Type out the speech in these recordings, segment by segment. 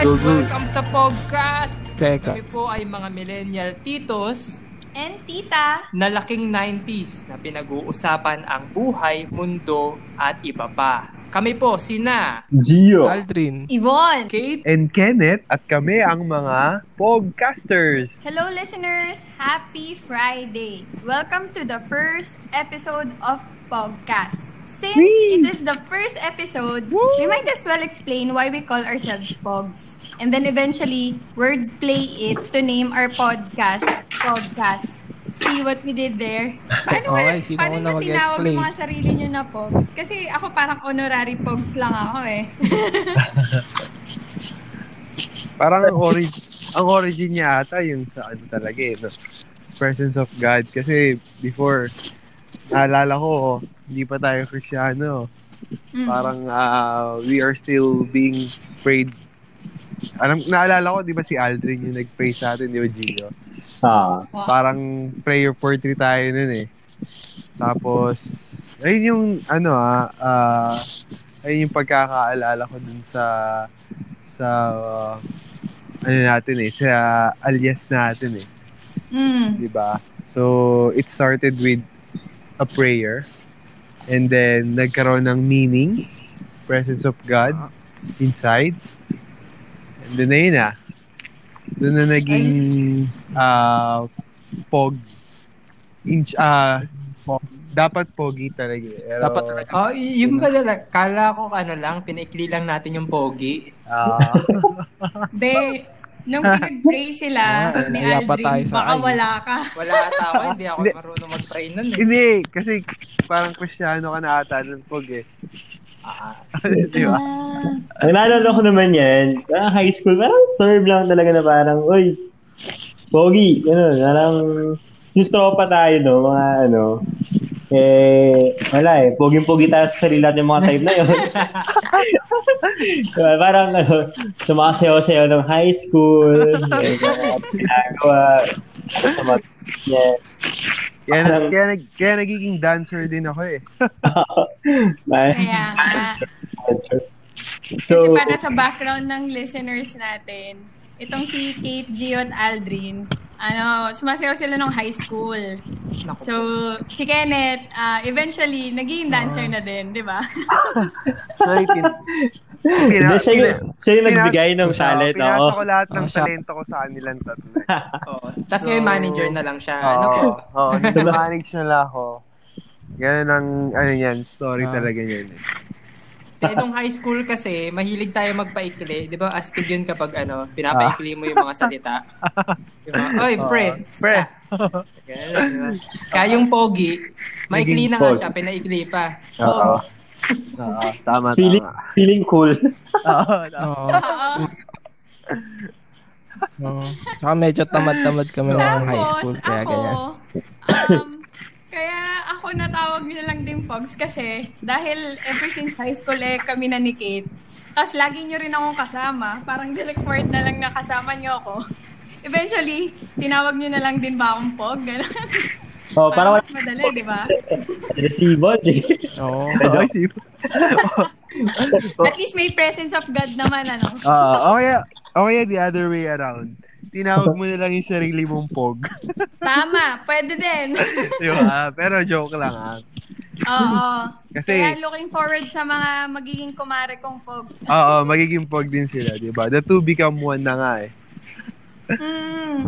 guys, Go, go. welcome sa podcast. Teka. Kami po ay mga millennial titos And tita, na laking 90s na pinag-uusapan ang buhay, mundo at iba pa. Kami po sina Gio. Aldrin. Yvonne. Kate, And Kenneth at kami ang mga podcasters. Hello listeners, happy Friday. Welcome to the first episode of Podcast. Since it is the first episode, we might as well explain why we call ourselves Pogs. And then eventually, wordplay it to name our podcast, Podcast. See what we did there? Paano, Okay, sino paano na tinawag yung mga sarili nyo na Pogs? Kasi ako parang honorary Pogs lang ako eh. Parang ang origin, ang origin niya ata yung sa ano talaga eh, no? Presence of God. Kasi before, naalala ko, hindi pa tayo Kristiyano. Mm. Parang ah, we are still being prayed. Alam, naalala ko, di ba si Aldrin yung nag-pray sa atin, di ba Gio? Ah, Wow. Parang prayer for three tayo nun eh. Tapos, ayun yung, ano ah, ah, ayun yung pagkakaalala ko dun sa, sa, ah, ano natin eh, sa alias natin eh. Mm. di ba? So, it started with a prayer and then nagkaroon ng meaning, presence of God inside. And then ayun na. Doon na naging ah pog inch ah dapat pogi talaga. eh. Pero, Dapat talaga. oh, yung pala, kala ko ano lang, pinaikli lang natin yung pogi. ah, Be, nung pinag-pray sila Ah, ni pa Aldrin, tayo sa baka ay. wala ka. Wala ata ako, hindi ako Hindi. marunong mag-pray nun eh. hindi, kasi parang kristyano ka na ata ng pog eh. Ah, di ba? ang naalala ko naman yan, parang high school, parang term lang talaga na parang, uy, pogi, ano, parang, yung tropa tayo, no, mga ano, eh, wala eh, poging-pogi tayo sa sarili natin yung mga type na yun. Diba, parang, ano, sumasayaw-sayaw ng high school, ginagawa, sa mga, yeah. Kaya, Parang- kaya, nag- kaya nagiging dancer din ako eh. Kaya nga. so, Kasi para sa background ng listeners natin, itong si Kate, Gio, at Aldrin, ano, sumasayaw sila nung high school. So, si Kenneth, ah, eventually, naging dancer na din, di ba? Sorry, pina- siya, yung, siya yung nagbigay ng talent, Pinasa ko lahat ng talento ko sa kanilang tatlo. Oo. Tapos ngayon manager na lang siya. Ano po? Oo, oo, nag-manage na lang ako. Ganun ang, ano yan, story Ah. talaga yan. Eh. Eh, nung high school kasi, mahilig tayo magpaikli. Di ba, astig yun kapag ano, pinapaikli mo yung mga salita. Di ba? Oy, pre. pre. basta." Ganun, di ba? Kaya yung pogi, maikli na nga siya, pinaikli pa. Oo. Oo, tama, feeling, tama. feeling cool. Oo. Oo. Oo. Saka medyo tamad-tamad kami ng high school. Kaya ako, ganyan. um, kaya ako natawag nyo lang din Pogs kasi dahil ever since high school eh kami na ni Kate. Tapos lagi nyo rin akong kasama. Parang direct word na lang na kasama nyo ako. Eventually, tinawag nyo na lang din ba akong Pog? Ganun. Oh, Parang parang mas madali, di ba? resibo. Oo. Isip. At least may presence of God naman, ano? Oo, okay, okay, the other way around. Tinawag mo na lang yung sarili mong pog. Tama, pwede din. Di ba? Pero joke lang ah. Oo. Kasi- Kaya looking forward sa mga magiging kumare kong Pog. Oo, magiging pog din sila, di ba? The two become one na nga eh. Hmm.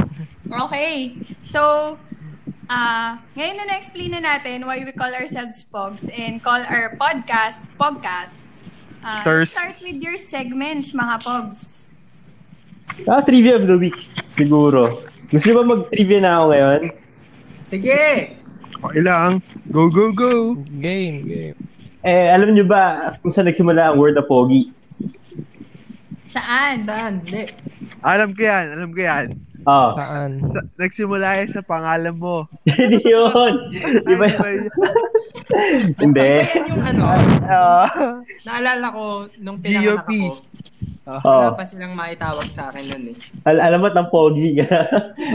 Okay. So, ah ngayon na na-explain na natin why we call ourselves Pogs and call our podcast Podcast. Ah, Stars. start with your segments, mga Pogs. Ah, trivia of the week. Siguro. Gusto niyo ba mag-trivia na ako ngayon? Sige! Okay lang. Go, go, go! Game, game. Eh, alam niyo ba kung saan nagsimula ang word na pogi? Saan? Saan? Hindi. Alam ko yan, alam ko yan. Oh. Saan? Sa, nagsimula yan sa pangalan mo. Hindi yun. Di ba yun? Hindi. Iba yan yung ano, Ah. naalala ko, nung pinanganak GOP. ako, Oh. wala pa silang maitawag sa akin nun eh. Al alam mo ng pogi ka.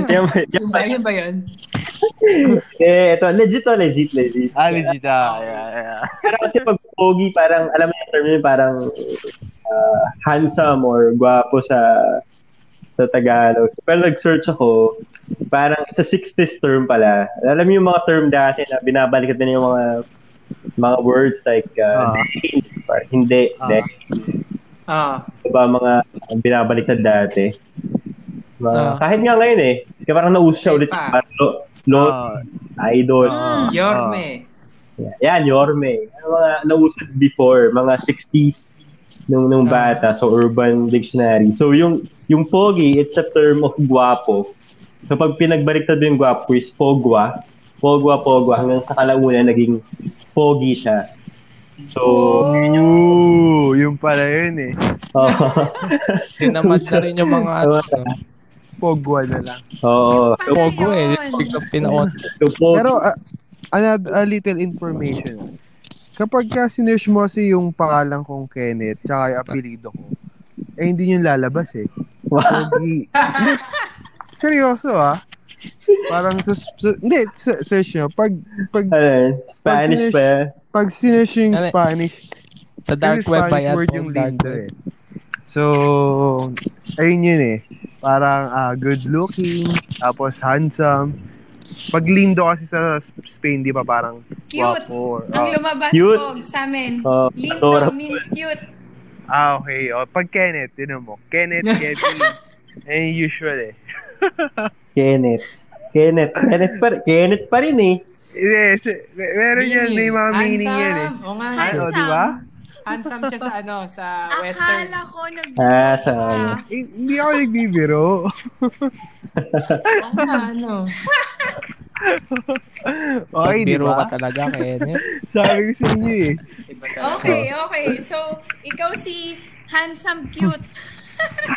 Yan ba- yan Yun ba- ba, yun ba yun? eh, ito, legit to, legit, legit. Ah, legit ah. Yeah, yeah. Pero kasi pag pogi, parang, alam mo yung term yun, parang, ah, handsome or gwapo sa sa Tagalog. Pero nag-search ako, parang sa 60s term pala. Alam mo yung mga term dati na binabalikat din yung mga mga words like uh, names, parang hindi, dahil Ah, ba mga binabaliktad dati. Mga, Ah. Kahit nga ngayon eh. Kaya parang nauso siya ulit. Pa. Parang lo, lo, Ah, idol. ah, Yorme. Yan, Yorme. Yung Mga nauso before, mga 60s nung nung Ah. bata so Urban Dictionary. So yung yung pogi, it's a term of guwapo. Kapag pinagbaliktad mo yung guwapo is pogwa. Pogwa, pogwa. Hanggang sa kalaunan, naging pogi siya. So, Ooh, yung pala yun eh. oh, Tinamad na rin yung mga ano. Pogwa na lang. oo. So, Pogo eh. Pag pinaon. Pero, uh, another, a little information. Kapag ka sinearch mo si yung pangalan kong Kenneth, tsaka yung apelido ko, eh hindi yun lalabas eh. Wow. Hindi, seryoso ah. Parang, sus, su- hindi, se- search nyo. Pag, pag, Ano, Spanish pa yan. pag sinearch nyo yung Ano? Spanish, Sa dark yung web ba yan? word yung dark lindo web? eh. So, ayun yun eh. Parang ah, good looking, tapos handsome. Pag lindo kasi sa Sp- Spain, di ba parang Cute. guwapo. or- Ang ah, lumabas Cute. po sa amin. Oh, Lindo adorable. means cute. Ah, okay. O, pag Kenneth, yun mo. Kenneth, Kevin. eh, usual eh. Kenneth. Kenneth. Kenneth pa, Kenneth pa rin eh. May- meron yan, may mga meaning yan eh. Handsome. Oo nga. Ano, Handsome. di ba? Handsome siya sa ano, sa western. Akala ko nag Ah, sa ano. Eh, hindi ako nagbibiro. Nga, ano. Okay, di Pagbiro ba? ka talaga, Kenneth. Sabi ko sa inyo eh. Okay, okay. So, ikaw si handsome cute.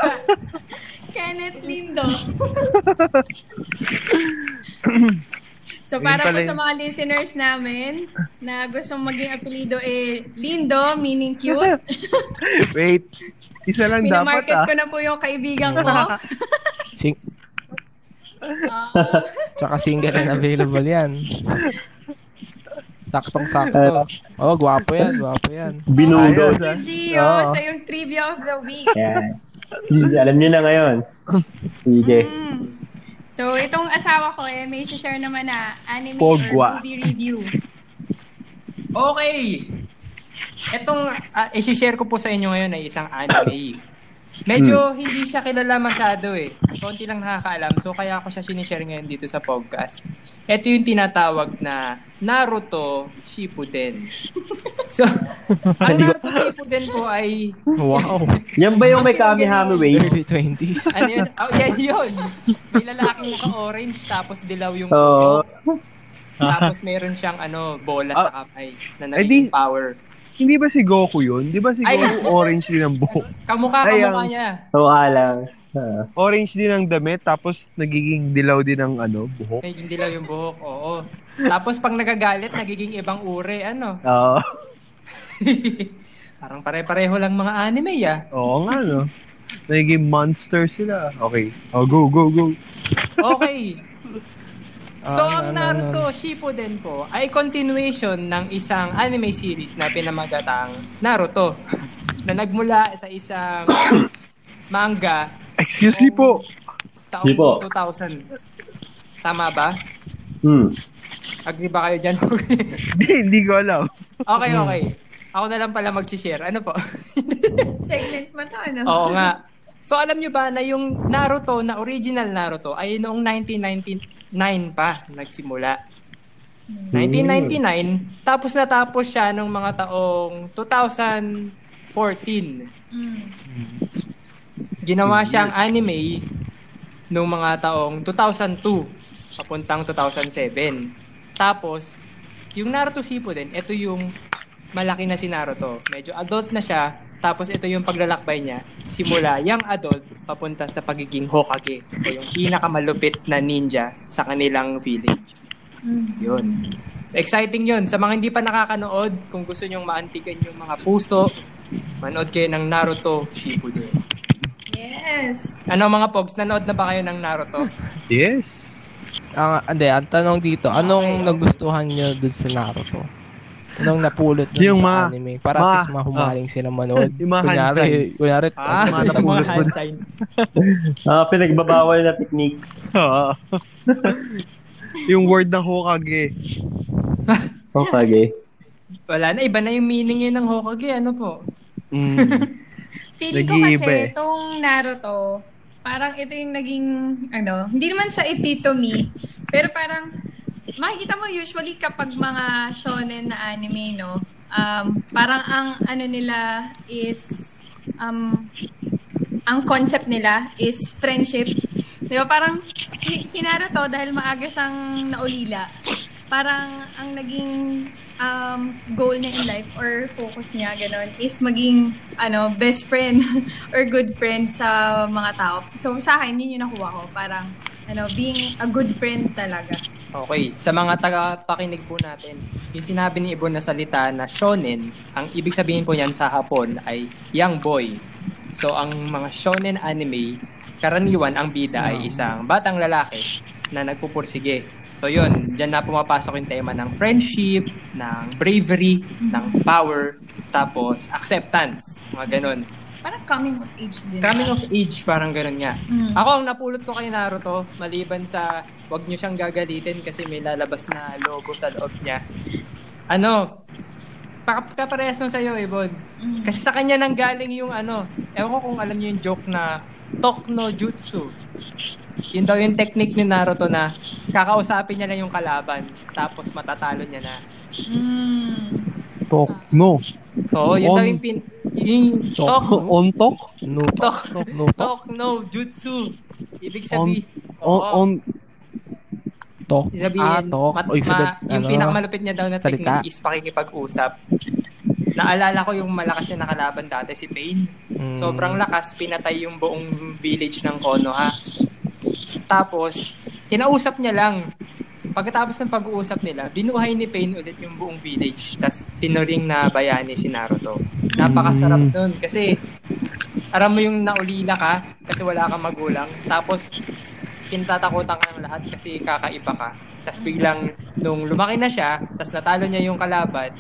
Kenneth Lindo. so, para po sa mga listeners namin na gustong maging apelido eh Lindo, meaning cute. Wait. Isa lang dapat Minamarket ah. ko na po yung kaibigan ko. Sing Tsaka single and available yan. Saktong-sakto. Oh, gwapo yan, gwapo yan. Binudo. Ah. Gio, Oo. sa yung trivia of the week. Yan. Alam niyo na ngayon. Sige. Mm. So, itong asawa ko eh, may share naman na anime Pogwa. or movie review. Okay. Etong uh, i-share ko po sa inyo ngayon ay isang anime. Medyo hindi siya kilala masyado eh. Konti lang nakakaalam. So kaya ako siya sinishare ngayon dito sa podcast. Ito yung tinatawag na Naruto Shippuden. So, ang Naruto Shippuden po ay Wow. Yan ba yung may pinanggalingan- Wave? Early 20s. ano yun? Oh, yan yun. May lalaking naka-orange tapos dilaw yung ulo. Tapos meron siyang ano, bola sa kamay na naging power. Hindi ba si Goku yun? Di ba si Ay. Goku orange din ang buhok? Kamukha, Ay, kamukha ang- niya. Oo, lang. Ah. Orange din ang damit, tapos nagiging dilaw din ang ano, buhok. Naging dilaw yung buhok, oo. Tapos pang nagagalit, nagiging ibang uri, ano. Oo. Parang pare-pareho lang mga anime, ah. Oo nga, no? Nagiging monster sila. Okay. Oh, go, go, go. Okay. So, Ah, ang ano, Naruto Shippuden po ay continuation ng isang anime series na pinamagatang Naruto na nagmula sa isang manga Excuse me po. taong Sige po. 2000. Tama ba? Hmm. Agree ba kayo dyan? Hindi, hindi ko alam. okay, okay. Ako na lang pala mag-share. Ano po? Segment mo to, ano? Oo nga. So alam nyo ba na yung Naruto, na original Naruto, ay noong 1999 pa nagsimula. 1999, tapos natapos siya nung mga taong 2014. Ginawa siyang anime nung mga taong 2002 papuntang 2007. Tapos, yung Naruto Shippuden, ito yung malaki na si Naruto. Medyo adult na siya, tapos ito yung paglalakbay niya. Simula young adult, papunta sa pagiging Hokage. O yung pinakamalupit na ninja sa kanilang village. Yun. Exciting yun. Sa mga hindi pa nakakanood, kung gusto nyong maantigan yung mga puso, manood kayo ng Naruto Shippuden. Yes. Ano mga pogs, nanood na ba kayo ng Naruto? Yes. Ang, hindi, ang tanong dito, anong okay. nagustuhan nyo dun sa Naruto? Nung napulot nun Yung sa mga- anime. Para mga- at least mahumaling sila manood. Yung mga kunyari, kunyari, Ah, mga yung mga napulot mo hand. Ah, pinagbabawal na technique. Yung word na Hokage. Okay. Wala na, iba na yung meaning yun ng Hokage. Ano po? Mm. Feeling ko kasi eh. itong Naruto, parang ito yung naging, ano, hindi naman sa epitome, pero parang, makikita mo usually kapag mga shonen na anime, no, um, parang ang ano nila is, um, ang concept nila is friendship. Di ba? Parang si, si Naruto, dahil maaga siyang naulila, parang ang naging um, goal niya in life or focus niya, ganon, is maging ano, best friend or good friend sa mga tao. So sa akin, yun yung nakuha ko. Parang ano, being a good friend talaga. Okay, sa mga tagapakinig po natin, yung sinabi ni Ibon na salita na shonen, ang ibig sabihin po niyan sa Hapon ay young boy. So, ang mga shonen anime, karaniwan ang bida ay isang batang lalaki na nagpupursige. So, yun, dyan na pumapasok yung tema ng friendship, ng bravery, ng power, tapos acceptance, mga ganun. Parang coming of age din. Coming of age, parang ganun nga. Mm. Ako, ang napulot ko kay Naruto, maliban sa wag nyo siyang gagalitin kasi may lalabas na logo sa loob niya. Ano, pa- kaparehas nung sa'yo, Ibon. Kasi sa kanya nang galing yung ano, ewan ko kung alam niyo yung joke na Tok no Jutsu. Yun daw yung technique ni Naruto na kakausapin niya lang yung kalaban, tapos matatalo niya na. Mm. Tok. No. Oo, yun daw yung pin... Yung Tok, On tok? No, Tok, no, Tok no Jutsu. Ibig On, sabihin... on, on, talk. Ibig sabihin, Ah, talk. mat- O, ibig sabihin, ma- yung ano, pinakamalupit niya daw na salita. technique is pakikipag-usap. Naalala ko yung malakas niya nakalaban dati, si Pain. Mm. Sobrang lakas, pinatay yung buong village ng Konoha. Tapos, kinausap niya lang. Pagkatapos ng pag-uusap nila, binuhay ni Pain ulit yung buong village. Tapos, tinuring na bayani si Naruto. Napakasarap Mm. nun. Kasi, aram mo yung naulila ka kasi wala kang magulang. Tapos, kinatatakutan ka ng lahat kasi kakaiba ka. Tapos biglang, nung lumaki na siya, tapos natalo niya yung kalaban,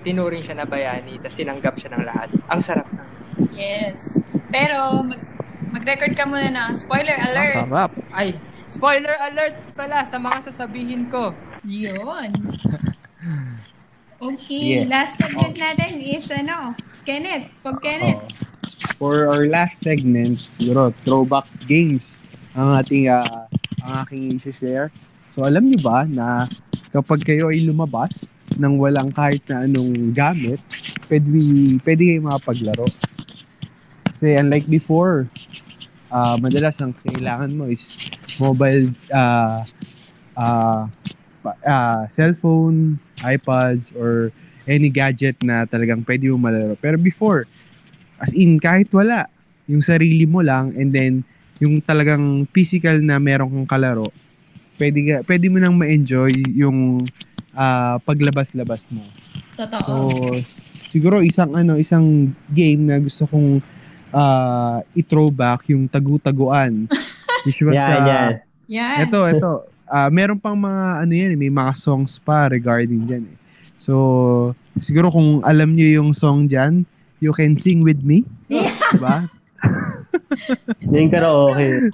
tinuring siya na bayani, tapos tinanggap siya ng lahat. Ang sarap na. Yes. Pero, mag- mag-record ka muna ng spoiler Ang alert. sarap. Ay, spoiler alert pala sa mga sasabihin ko. Yun. Okay, Yeah. last segment natin is ano, Kenneth. Pag Kenneth. for our last segment, siguro, throwback games ang ating, ah, ang aking i-share. So, alam niyo ba na kapag kayo ay lumabas nang walang kahit na anong gamit, pwede, pwede kayo makapaglaro. Kasi unlike before, ah, madalas ang kailangan mo is mobile, ah, pa- ah, cellphone, iPads, or any gadget na talagang pwede mo malaro. Pero before, As in, kahit wala. Yung sarili mo lang and then yung talagang physical na meron kang kalaro, pwede, ka, pwede mo nang ma-enjoy yung ah, paglabas-labas mo. Totoo. So, siguro isang ano, isang game na gusto kong ah, i-throwback yung tagu-taguan. Which was, Yan, ah, yan. Yan. ito, ito. Ah, meron pang mga ano yan, eh, may mga songs pa regarding dyan. Eh. So, siguro kung alam niyo yung song dyan, You Can Sing With Me. diba? Yung karaoke.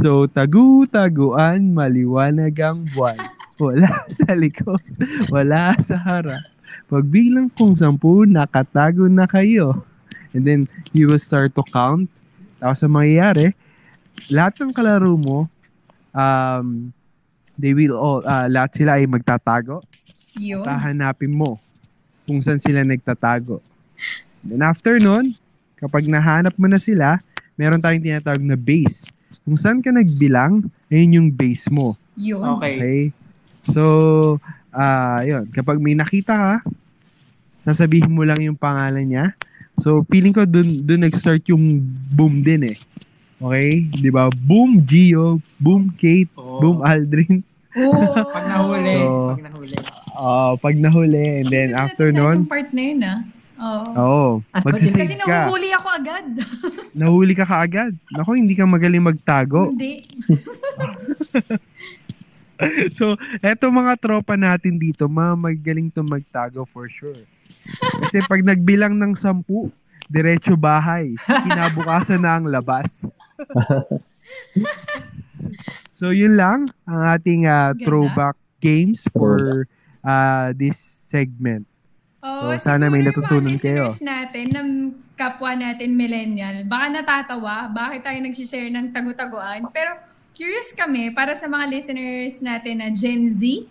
So, tagu-taguan, maliwanag ang buwan. Wala sa likod, wala sa harap. Pagbilang kong sampu, nakatago na kayo. And then, you will start to count. Tapos ang mangyayari, lahat ng kalaro mo, um, they will all, ah, lahat sila ay magtatago. Yun. Tahanapin mo kung saan sila nagtatago. Then after nun, kapag nahanap mo na sila, meron tayong tinatawag na base. Kung saan ka nagbilang, ayun yung base mo. Yun. Okay. Okay? So, ah yun. Kapag may nakita ka, sasabihin mo lang yung pangalan niya. So, feeling ko dun, dun nag-start yung boom din eh. Okay? Di ba? Boom Gio, boom Kate, Oo. boom Aldrin. Pag nahuli, So, pag nahuli. Ah, pag nahuli, and then after nun, yung part na yun ah. Oo. Oo. Ano ba Kasi Magsisave ka. nahuhuli ako agad. Nahuli ka kaagad. Naku, hindi ka magaling magtago. Hindi. so, eto mga tropa natin dito, mga magaling to magtago for sure. Kasi pag nagbilang ng sampu, diretso bahay. Kinabukasan na ang labas. so, yun lang ang ating ah, Ganda. throwback games for ah, this segment. Oh, So, sana may siguro natutunan yung kayo. listeners natin, ng kapwa natin millennial, baka natatawa, bakit tayo nagsishare ng tagu-taguan. Pero curious kami, para sa mga listeners natin na Gen Z,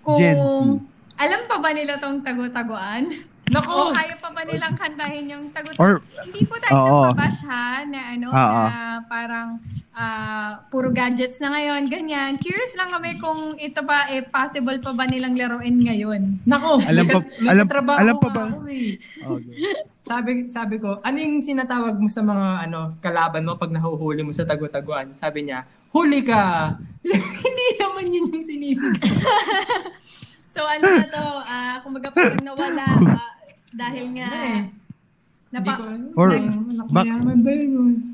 kung Gen Z. alam pa ba nila tong tagu-taguan? Nako! O kaya pa ba nilang kantahin yung tagu-taguan? Or, Hindi po tayo Oo. nagbabash ha, na ano, Oo. na parang ah, puro gadgets na ngayon, ganyan. Curious lang kami kung ito pa, eh, possible pa ba nilang laruin ngayon. Nako! Alam pa- alam- alam pa ba? ako eh. Sabi, sabi ko, ano yung sinatawag mo sa mga ano kalaban mo pag nahuhuli mo sa tagu-taguan? Sabi niya, huli ka! Hindi naman yun yung sinisigaw. So ano na to, ah kumbaga parang nawala ah, dahil nga Eh, napa. Or, bak- mayaman ba yun?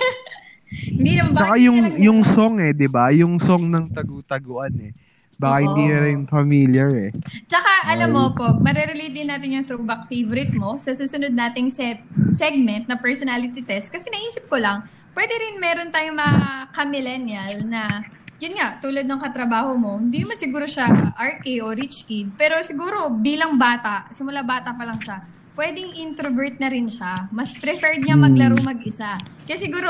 hindi naman ba? Saka yung, yung song eh, di ba? Yung song ng tagu-taguan eh. Baka Oo. hindi na rin familiar eh. Tsaka alam mo po, marerelate din natin yung throwback favorite mo sa susunod nating se- segment na personality test. Kasi naisip ko lang, pwede rin meron tayong mga ka-millennial na yun nga, tulad ng katrabaho mo, hindi naman siguro siya RK o rich kid, pero siguro bilang bata, simula bata pa lang siya, pwedeng introvert na rin siya. Mas preferred niya maglaro mag-isa. Kaya siguro,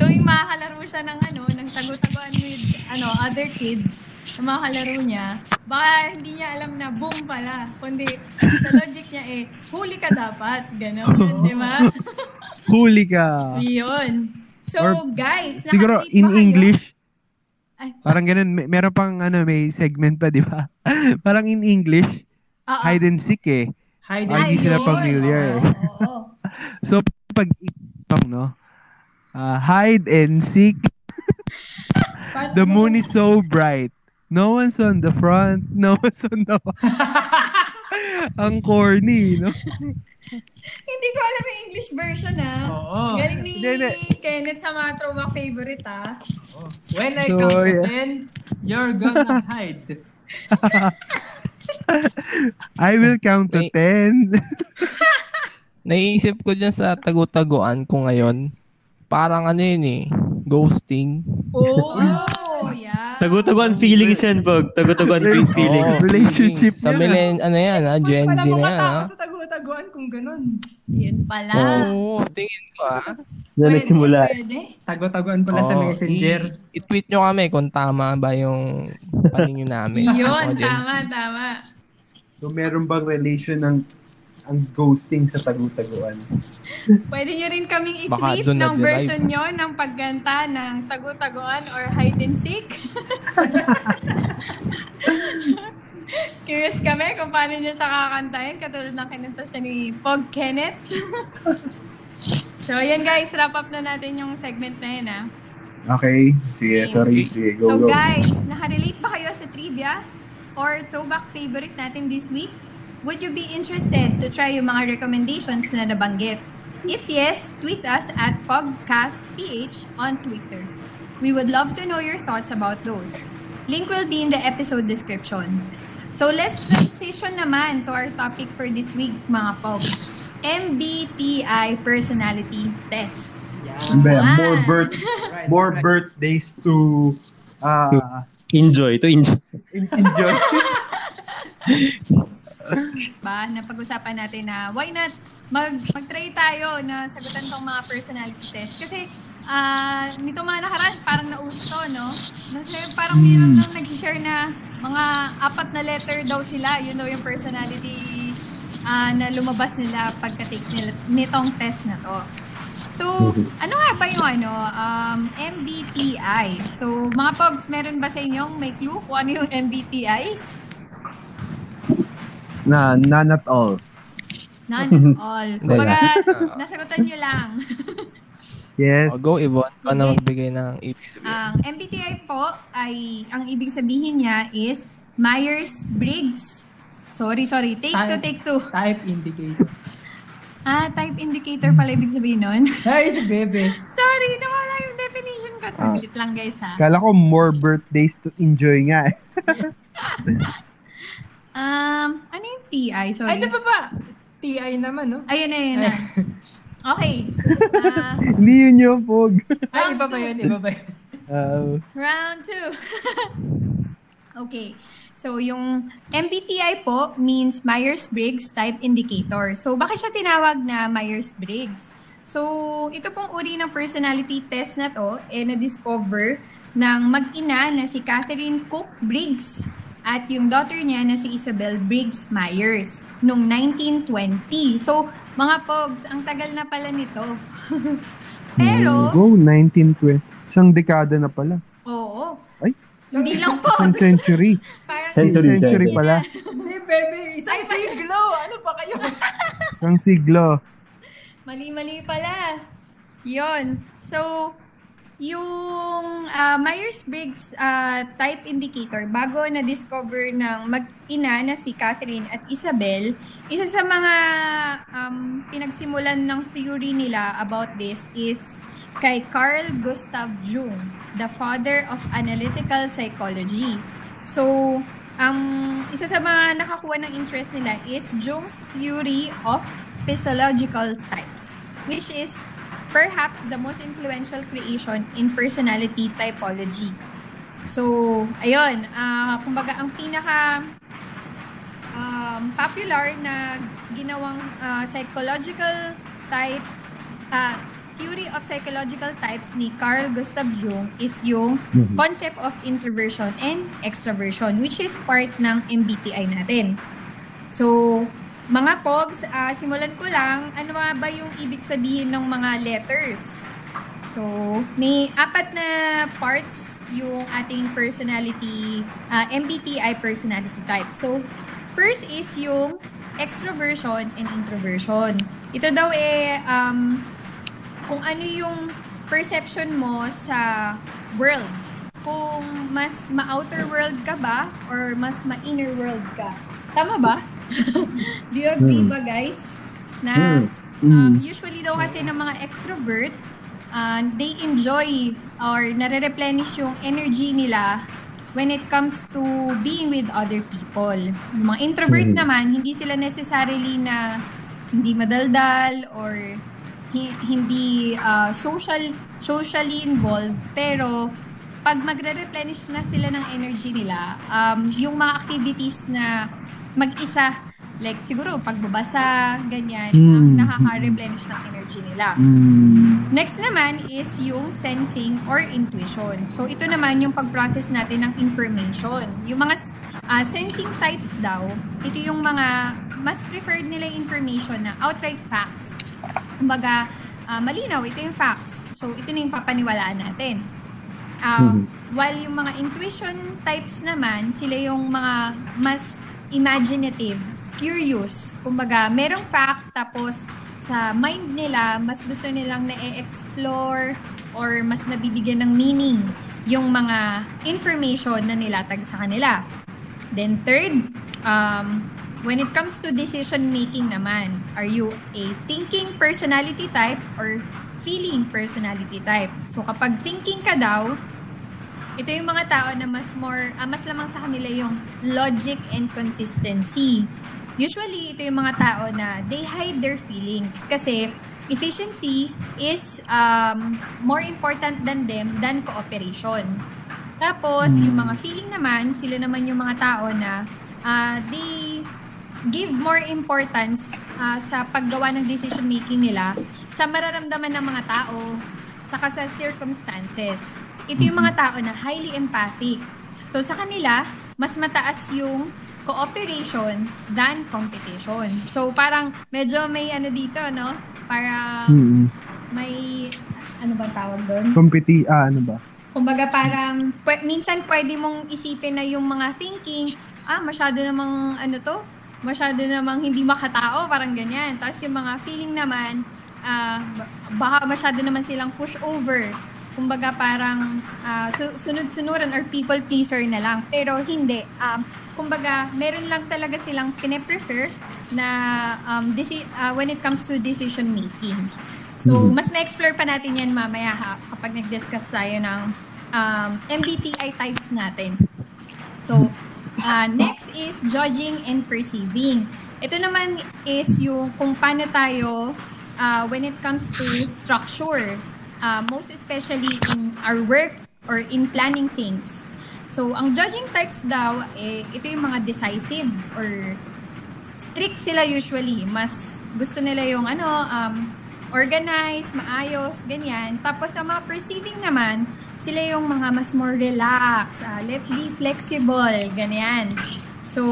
tuwing makakalaro siya ng ano, ng tagu-taguan with ano, other kids, na makakalaro niya, baka hindi niya alam na boom pala. Kundi, sa logic niya eh, huli ka dapat. Ganon, di ba? Huli ka! Yun. So, Or guys, Siguro in? English, Ay, parang ganun, may, meron pang ano, may segment pa, di ba? parang in English, oo. hide and seek eh. Hide and hindi seek. sila familiar oo, eh. oo, oo. So, pag pang no? Ah, hide and seek, the mo- moon is so bright. No one's on the front, no one's on the Ang corny, no? Hindi ko alam yung English version ah. Oo. Galing ni Hindi, Kenneth sa mga throwback favorite ah. When I So, count to yeah. 10, you're gonna hide. I will count to Wait. 10. Naiisip ko dyan sa tagu-taguan ko ngayon, parang ano yun eh, ghosting. Oh, yeah. Tagu-taguan feelings yan, Pog. Tagu-taguan Oh, feelings. relationship Sa yun, millen, ano yan ha, Gen Z na yan ha. Sa tagu-taguan kung ganun. Yun pala. Oo, tingin ko ha. Na nagsimula. Pwede. Tagu-taguan pala sa Oo, messenger. i- I-tweet nyo kami kung tama ba yung paningin namin. Yun, tama, tama. So, meron bang relation ng ang ghosting sa tagu-taguan? Pwede nyo rin kaming i-tweet ng version nyo ng pagganta ng tagu-taguan or hide and seek. Curious kami kung paano nyo siya kakantahin katulad ng kinanta siya ni Pog Kenneth. so, ayan guys, wrap up na natin yung segment na yun ah. Okay. Sige, sorry. Sige, go, So go. guys, nakarelate ba kayo sa trivia or throwback favorite natin this week? Would you be interested to try yung mga recommendations na nabanggit? If yes, tweet us at PogcastPH on Twitter. We would love to know your thoughts about those. Link will be in the episode description. So let's transition naman to our topic for this week, mga pogs. MBTI Personality Test. Ba- Ah. More birth, more right. birthdays to uh, Enjoy. To enjoy. enjoy. ba na pag-usapan natin na why not mag mag-try tayo na sagutan tong mga personality test kasi ah nito mga nakaraan parang nauso to no kasi parang meron nang nag-share na mga apat na letter daw sila yun daw yung personality ah, na lumabas nila pagka-take nila nitong test na to So, ano nga ba yung ano, um, MBTI? So, mga pogs, meron ba sa inyong may clue kung ano yung MBTI? na, none at all. None at all. Kumbaga, nasagutan nyo lang. Yes. O, go Yvonne, na Sige. magbigay ng ibig sabihin. Ang MBTI po ay, ang ibig sabihin niya is Myers-Briggs. Sorry, sorry. Take two, Type- take two. Type indicator. Ah, type indicator pala ibig sabihin nun. Ay, si Bebe. sorry, nawala yung definition ko. Saglit lang guys ha. Kala ko more birthdays to enjoy nga eh. Um, ano yung TI? Ay, Sorry. di ba ba? TI naman, no? Ayun na, yun na. Okay. Ah, Hindi yun yung pog. Ay, iba ba yun? Iba ba yun? Uh, round two. okay. So, yung MBTI po means Myers-Briggs Type Indicator. So, bakit siya tinawag na Myers-Briggs? So, ito pong uri ng personality test na to, eh, na-discover ng mag-ina na si Catherine Cook Briggs at yung daughter niya na si Isabel Briggs Myers noong 1920. So, mga pogs, ang tagal na pala nito. Pero, go, 1920. Isang dekada na pala. oo, Ay, hindi lang po. isang century. Parang Century, century pala. Hindi, baby. Isang siglo. Ano pa kayo? Isang siglo. Mali-mali pala. Yon. So, yung ah, Myers-Briggs ah, type indicator, bago na-discover ng mag-ina na si Catherine at Isabel, isa sa mga um, pinagsimulan ng theory nila about this is kay Carl Gustav Jung, the father of analytical psychology. So, ang isa sa mga nakakuha ng interest nila is Jung's theory of physiological types, which is perhaps the most influential creation in personality typology. So, ayun, ah kumbaga ang pinaka um, popular na ginawang ah, psychological type ah, theory of psychological types ni Carl Gustav Jung is yung concept of introversion and extroversion which is part ng MBTI natin. So, mga pogs, ah, simulan ko lang, ano ba yung ibig sabihin ng mga letters? So, may apat na parts yung ating personality, ah, MBTI personality type. So, first is yung extroversion and introversion. Ito daw eh, um, kung ano yung perception mo sa world. Kung mas ma-outer world ka ba or mas ma-inner world ka. Tama ba? Do you agree ba guys? Na um, usually daw kasi ng mga extrovert, uh, they enjoy or nare-replenish yung energy nila when it comes to being with other people. Yung mga introvert naman, hindi sila necessarily na hindi madaldal or hi- hindi uh, social socially involved. Pero pag magre-replenish na sila ng energy nila um, yung mga activities na mag-isa like siguro pagbabasa ganyan ang Mm. nakaka-replenish ng energy nila Mm. Next naman is yung sensing or intuition. So, ito naman yung pag-process natin ng information. Yung mga ah, sensing types daw, ito yung mga mas preferred nila yung information na outright facts. Kumbaga, ah, malinaw, ito yung facts. So, ito na yung papaniwalaan natin. Ah, While yung mga intuition types naman, sila yung mga mas imaginative, curious. Kumbaga, merong fact tapos sa mind nila, mas gusto nilang na-explore or mas nabibigyan ng meaning yung mga information na nilatag sa kanila. Then third, um, when it comes to decision making naman, are you a thinking personality type or feeling personality type? So kapag thinking ka daw, ito yung mga tao na mas more, ah, mas lamang sa kanila yung logic and consistency. Usually, ito yung mga tao na they hide their feelings kasi efficiency is um, more important than them than cooperation. Tapos, yung mga feeling naman, sila naman yung mga tao na ah, they give more importance ah, sa paggawa ng decision making nila sa mararamdaman ng mga tao saka sa circumstances. Ito yung mga tao na highly empathic. So sa kanila, mas mataas yung cooperation than competition. So parang medyo may ano dito, no? Para Mm. may ano ba tawag doon? Competi, ah, ano ba? Kumbaga parang pwe- minsan pwede mong isipin na yung mga thinking, ah masyado namang ano to, masyado namang hindi makatao, parang ganyan. Tapos yung mga feeling naman, ba- baka masyado naman silang push over. Kumbaga parang su- sunod-sunuran or people pleaser na lang. Pero hindi. Um, kumbaga, meron lang talaga silang pine-prefer na um, deci- ah, when it comes to decision making. So, mas na-explore pa natin yan mamaya ha, kapag nag-discuss tayo ng um, MBTI types natin. So, uh, next is judging and perceiving. Ito naman is yung kung paano tayo uh, when it comes to structure, uh, most especially in our work or in planning things. So, ang judging types daw, eh, ito yung mga decisive or strict sila usually. Mas gusto nila yung ano, um, organized, maayos, ganyan. Tapos ang mga perceiving naman, sila yung mga mas more relax. Uh, let's be flexible, ganyan. So,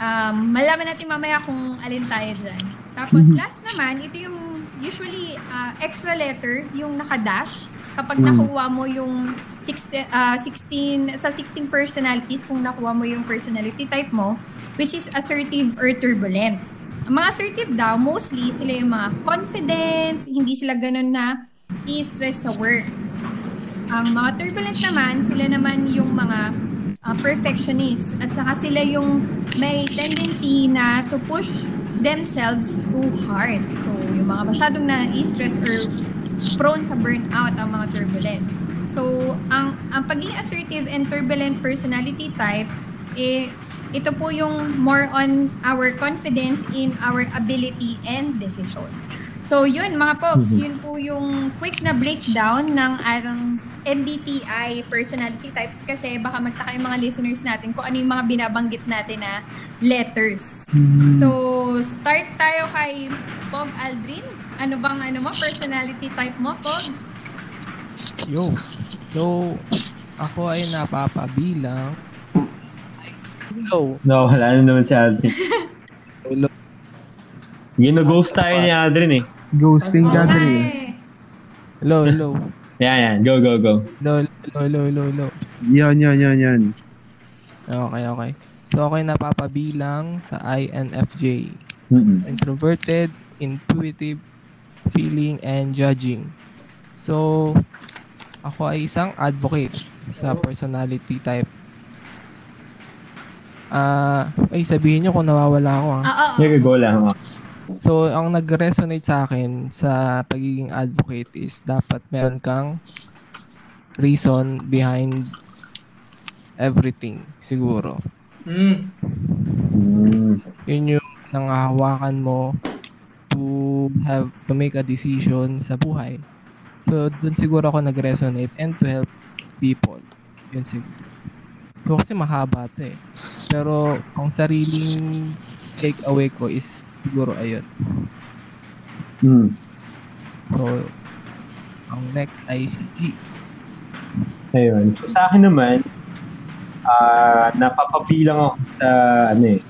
um, malaman natin mamaya kung alin tayo dyan. Tapos last naman, ito yung usually uh, extra letter, yung naka-dash. Kapag nakuha mo yung 16, uh, 16, sa 16 personalities, kung nakuha mo yung personality type mo, which is assertive or turbulent. Ang mga assertive daw, mostly sila yung mga confident, hindi sila ganun na i-stress sa work. Ang mga turbulent naman, sila naman yung mga uh, perfectionist at saka sila yung may tendency na to push themselves too hard. So, yung mga masyadong na i-stress or prone sa burnout ang mga turbulent. So, ang ang pagiging assertive and turbulent personality type eh ito po yung more on our confidence in our ability and decision. So, yun mga folks, yun po yung quick na breakdown ng ang MBTI personality types kasi baka magtaka yung mga listeners natin kung ano yung mga binabanggit natin na letters. So, start tayo kay Pog Aldrin. Ano bang ano mo, personality type mo, Pog? Yo. So, ako ay napapabilang. Hello. No, wala na naman si Aldrin. Hello. Gino-ghost tayo ni Aldrin eh. Ghosting Okay. gathering. Hello, hello. Yan, yan. Go, go, go. Hello, hello, hello, hello, hello. Yan, yan, yan, yan. Okay, okay. So, ako ay napapabilang sa INFJ. Mm-mm. Introverted, intuitive, feeling, and judging. So, ako ay isang advocate sa personality type. Ah, ay sabihin nyo kung nawawala ako ah. Ah, oo. Sige, go lang. So, ang nag-resonate sa akin sa pagiging advocate is dapat meron kang reason behind everything, siguro. Mm. Yun yung nangahawakan mo to have to make a decision sa buhay. So, dun siguro ako nag-resonate and to help people. Yun siguro. So, kasi mahaba to eh. Pero, ang sariling take away ko is siguro ayun. Mm. So, ang next ay si G. Ayun. So, sa akin naman, ah napapabilang ako sa, ano eh,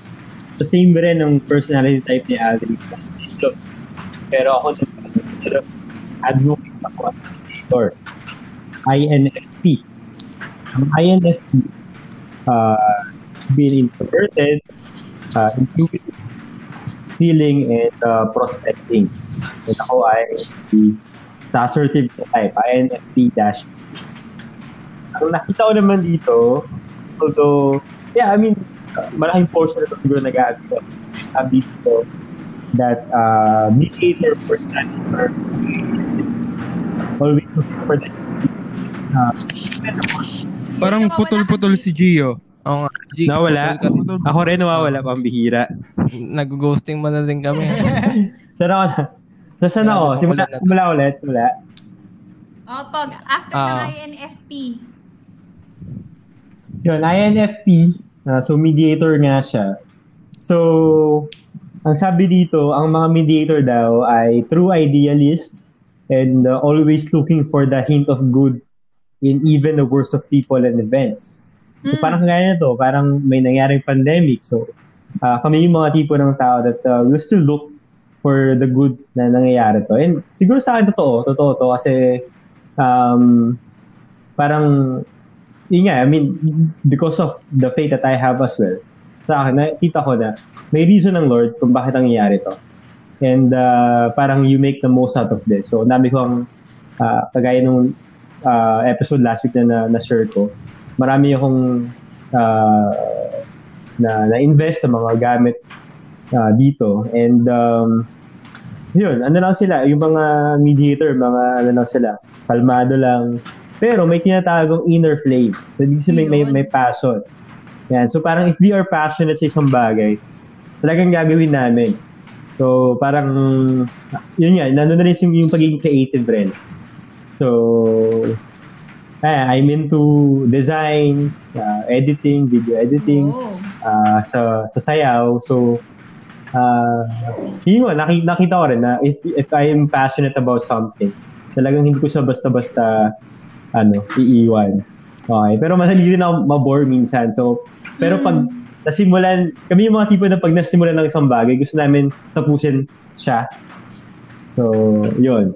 sa same rin ng personality type ni Aldrin. Pero ako naman, advocate ako at editor. INFP. Ang INFP, uh, is being introverted, uh, intuitive, feeling, and uh, prospecting. And ako ay the sa assertive type, INFP dash ang nakita ko naman dito, although, yeah, I mean, uh, malaking portion na ito siguro nag-aabi. Sabi dito that uh, mediator personality or always for the uh, Parang putol-putol si Gio. Oo nga, G. nawala. Ako rin nawawala, pambihira. Nag-ghosting mo na din kami. Saan ako na? Nasaan ako? Simula, simula ulit, simula. Oh, Pog, after Ah. ng INFP. Yun, INFP. uh, so, mediator nga siya. So, ang sabi dito, ang mga mediator daw ay true idealist and uh, always looking for the hint of good in even the worst of people and events. Mm. parang kagaya na to, parang may nangyaring pandemic. So, uh, kami yung mga tipo ng tao that uh, will still look for the good na nangyayari to. And siguro sa akin totoo, totoo to kasi um, parang yun nga, I mean, because of the faith that I have as well, sa akin, nakita ko na may reason ng Lord kung bakit nangyayari to. And uh, parang you make the most out of this. So, nabi ko ang uh, kagaya nung uh, episode last week na na- na-share ko, marami akong uh, na, na-invest sa mga gamit uh, dito. And um, yun, ano lang sila, yung mga mediator, mga ano lang sila, kalmado lang. Pero may tinatagong inner flame. So, ibig sabihin, may, may, passion. Yan. So, parang if we are passionate sa isang bagay, talagang gagawin namin. So, parang, yun nga, nandun na rin yung, yung pagiging creative rin. So, ah, I'm into designs, uh, editing, video editing, Oh. uh, sa, sa sayaw. So, uh, yun nga, nakita, nakita ko rin na if, if I am passionate about something, talagang hindi ko siya basta-basta ano, iiwan. Okay. Pero masali rin ako mabore minsan. So, pero pag nasimulan, kami yung mga tipo na pag nasimulan ng isang bagay, gusto namin tapusin siya. So, yun.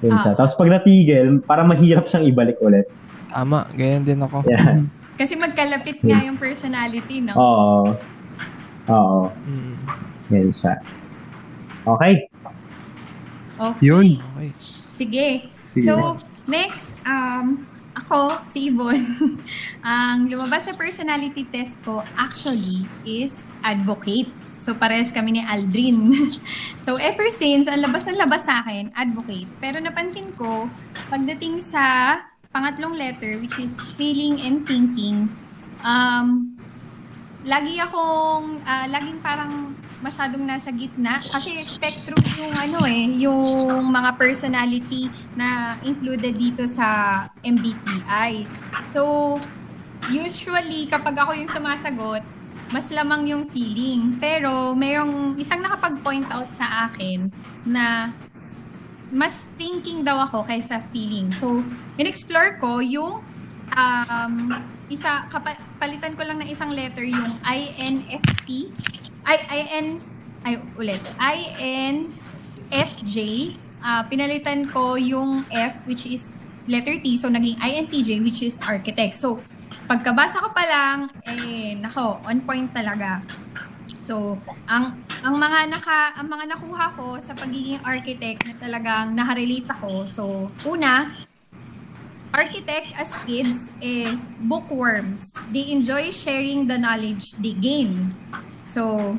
Yun siya. Ah. Tapos pag natigil, parang mahirap siyang ibalik ulit. Tama, ganyan din ako. Yeah. Kasi magkalapit nga yung personality, no? Oo. Oo. Mm, Yan siya. Okay. Okay. Yun. okay. Sige. Sige. So, next, um, ako, si Yvonne, ang lumabas sa personality test ko actually is advocate. So, pares kami ni Aldrin. so, ever since, ang labas ng labas sa akin, advocate. Pero napansin ko, pagdating sa pangatlong letter, which is feeling and thinking, um, lagi akong, ah, laging parang masyadong nasa gitna. Kasi spectrum yung ano eh, yung mga personality na included dito sa MBTI. So, usually, kapag ako yung sumasagot, mas lamang yung feeling. Pero, mayroong isang nakapag-point out sa akin na mas thinking daw ako kaysa feeling. So, in-explore ko yung um, isa, kapa- palitan ko lang ng isang letter yung INFP. I, IN, ay, ulit. INFJ. Ah, pinalitan ko yung F, which is letter T. So, naging INTJ, which is architect. So, pagkabasa ko pa lang, eh, nako, on point talaga. So, ang ang mga naka ang mga nakuha ko sa pagiging architect na talagang nakarelate ako. So, una, architect as kids eh bookworms. They enjoy sharing the knowledge they gain. So,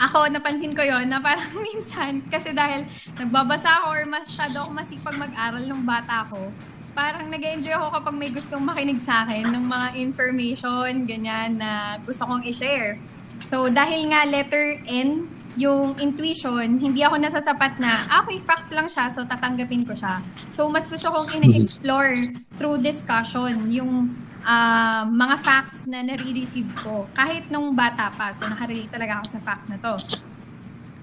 ako, napansin ko yon na parang minsan, kasi dahil nagbabasa ako or masyado ako masipag mag-aral nung bata ako, parang nag enjoy ako kapag may gustong makinig sa akin ng mga information, ganyan, na gusto kong i-share. So, dahil nga letter N, yung intuition, hindi ako nasasapat na, ah, okay, facts lang siya, so tatanggapin ko siya. So, mas gusto kong ina-explore through discussion yung ah, mga facts na nare-receive ko. Kahit nung bata pa, so nakarelate talaga ako sa fact na to.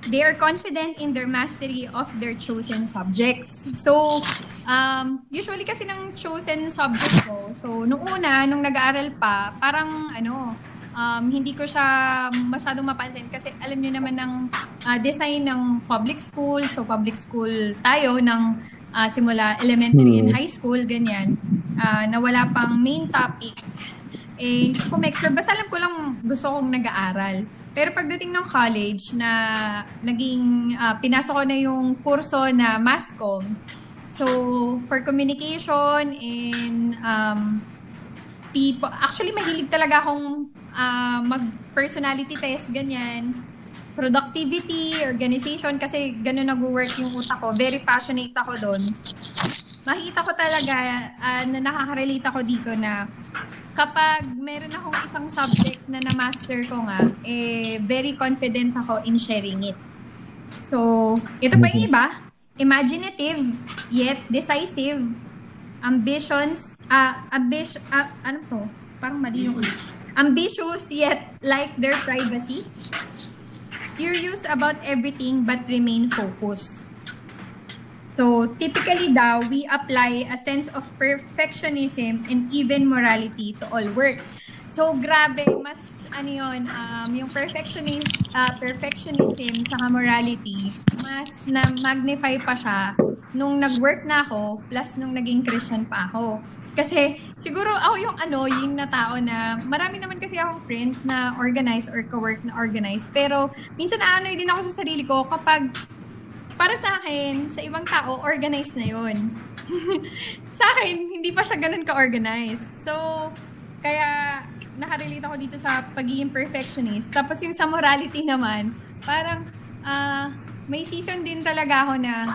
They are confident in their mastery of their chosen subjects. So, um, usually kasi ng chosen subject ko, so nung una, nung nag-aaral pa, parang ano, um, hindi ko siya masyadong mapansin kasi alam niyo naman ng ah, design ng public school, so public school tayo ng ah, simula elementary and high school, ganyan, ah, na wala pang main topic. Eh, hindi ko ma-explore. Basta alam ko lang gusto kong nag-aaral. Pero pagdating ng college na naging, ah, pinasok ko na yung kurso na MASCOM. So, for communication and um, people, actually mahilig talaga akong ah, mag-personality test, ganyan. Productivity, organization, kasi ganun nag-work yung utak ko. Very passionate ako doon. Makita ko talaga ah, na nakaka-relate ako dito na kapag meron akong isang subject na na-master ko nga, eh, very confident ako in sharing it. So, ito pa yung iba. Imaginative, yet decisive. Ambitions, ah, ambition, ah, ano to? Parang mali yung Ambitious, yet like their privacy. Curious about everything, but remain focused. So, typically daw, we apply a sense of perfectionism and even morality to all work. So, grabe, mas, ano yun, um, yung perfectionist, uh, perfectionism sa morality, mas na-magnify pa siya nung nag-work na ako, plus nung naging Christian pa ako. Kasi, siguro ako yung annoying na tao na, marami naman kasi akong friends na organized or co-work na organized, pero minsan na-annoy din ako sa sarili ko kapag para sa akin, sa ibang tao, organized na yun. sa akin, hindi pa siya ganun ka-organized. So, kaya nakarelate ako dito sa pagiging perfectionist. Tapos yung sa morality naman, parang, ah, may season din talaga ako na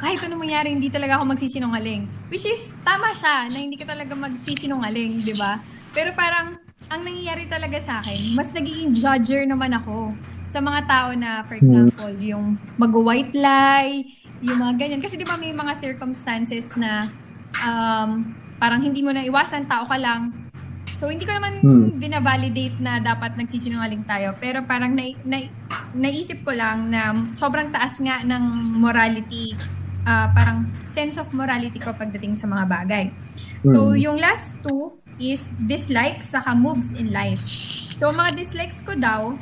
kahit ano mangyari, hindi talaga ako magsisinungaling. Which is, tama siya, na hindi ka talaga magsisinungaling, di ba? Pero parang, ang nangyayari talaga sa akin, mas nagiging judger naman ako sa mga tao na, for example, yung mag-white lie, yung mga ganyan. Kasi di ba may mga circumstances na um, parang hindi mo na iwasan, tao ka lang, So, hindi ko naman Hmm. binavalidate na dapat nagsisinungaling tayo. Pero parang na, na, naisip ko lang na sobrang taas nga ng morality, ah, parang sense of morality ko pagdating sa mga bagay. So, Hmm. yung last two is dislikes saka moves in life. So, mga dislikes ko daw,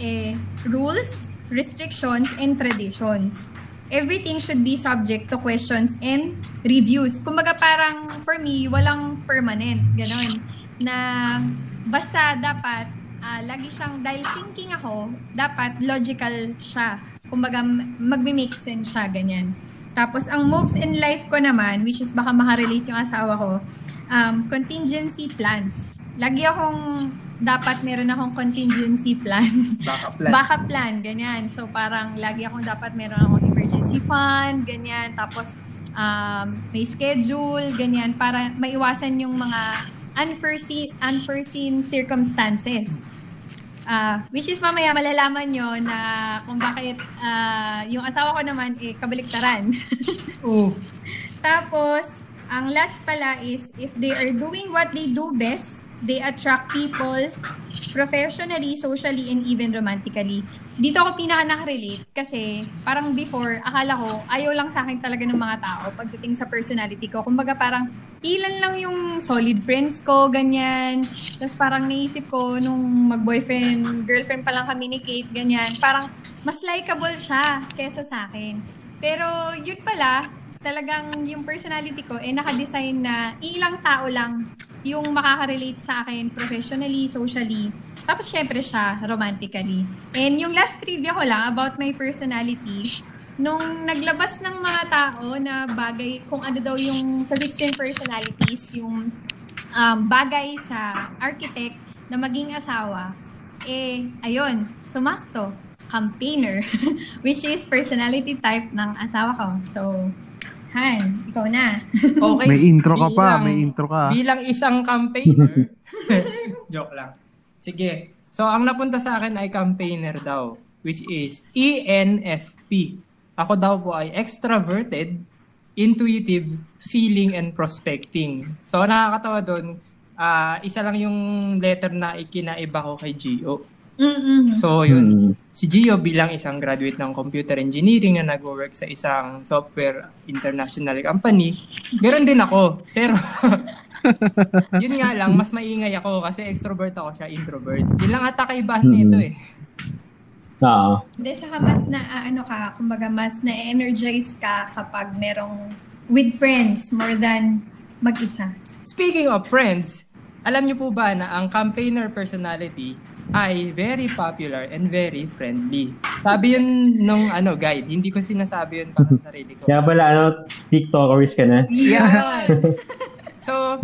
eh, rules, restrictions, and traditions. Everything should be subject to questions and reviews. Kumbaga parang, for me, walang permanent. Ganon. Na basta dapat, ah, lagi siyang, dahil thinking ako, dapat logical siya. Kumbaga, magme-make sense siya, ganyan. Tapos, ang moves in life ko naman, which is baka makarelate yung asawa ko, um, contingency plans. Lagi akong, dapat meron akong contingency plan. Backup plan. Backup plan, ganyan. So, parang lagi akong dapat meron akong emergency fund, ganyan. Tapos, um, may schedule, ganyan, para maiwasan yung mga unforeseen, unforeseen circumstances. Ah, which is mamaya malalaman nyo na kung bakit ah, yung asawa ko naman eh kabaliktaran. Oo. Tapos, ang last pala is, if they are doing what they do best, they attract people professionally, socially, and even romantically. Dito ako pinaka nakarelate kasi parang before, akala ko, ayaw lang sa akin talaga ng mga tao pagdating sa personality ko. Kumbaga parang, ilan lang yung solid friends ko, ganyan. Tapos parang naisip ko, nung mag-boyfriend, girlfriend pa lang communicate, ganyan. Parang, mas likable siya kesa sa akin. Pero, yun pala, talagang yung personality ko, eh, nakadesign na ilang tao lang yung makaka-relate sa akin professionally, socially, tapos syempre siya, romantically. And yung last trivia ko lang about my personality, nung naglabas ng mga tao na bagay, kung ano daw yung sa 16 personalities, yung um, bagay sa architect na maging asawa, eh, ayun, sumakto. Campaigner, which is personality type ng asawa ko. So, Han, ikaw na. Okay. May intro ka pa, Bilang- may intro ka. Bilang isang campaigner. joke lang. Sige. So, ang napunta sa akin ay campaigner daw, which is ENFP. Ako daw po ay extroverted, intuitive, feeling, and prospecting. So, nakakatawa doon, ah, isa lang yung letter na ikinaiba ko kay Gio. Mm-mm. So, yun. Mm. Si Gio bilang isang graduate ng computer engineering na nag-work sa isang software international company, ganoon din ako. Pero, yun nga lang, mas maingay ako kasi extrovert ako siya, introvert. Yun lang ata kaibahan nito eh. Oo. Hindi, saka mas na, ah, ano ka, kumbaga mas na-energize ka kapag merong with friends more than mag-isa. Speaking of friends, alam niyo po ba na ang campaigner personality ay very popular and very friendly. Sabi yun nung ano guide, hindi ko sinasabi yun para sa sarili ko. Kaya pala, ano, TikTokers ka na. Yan! so,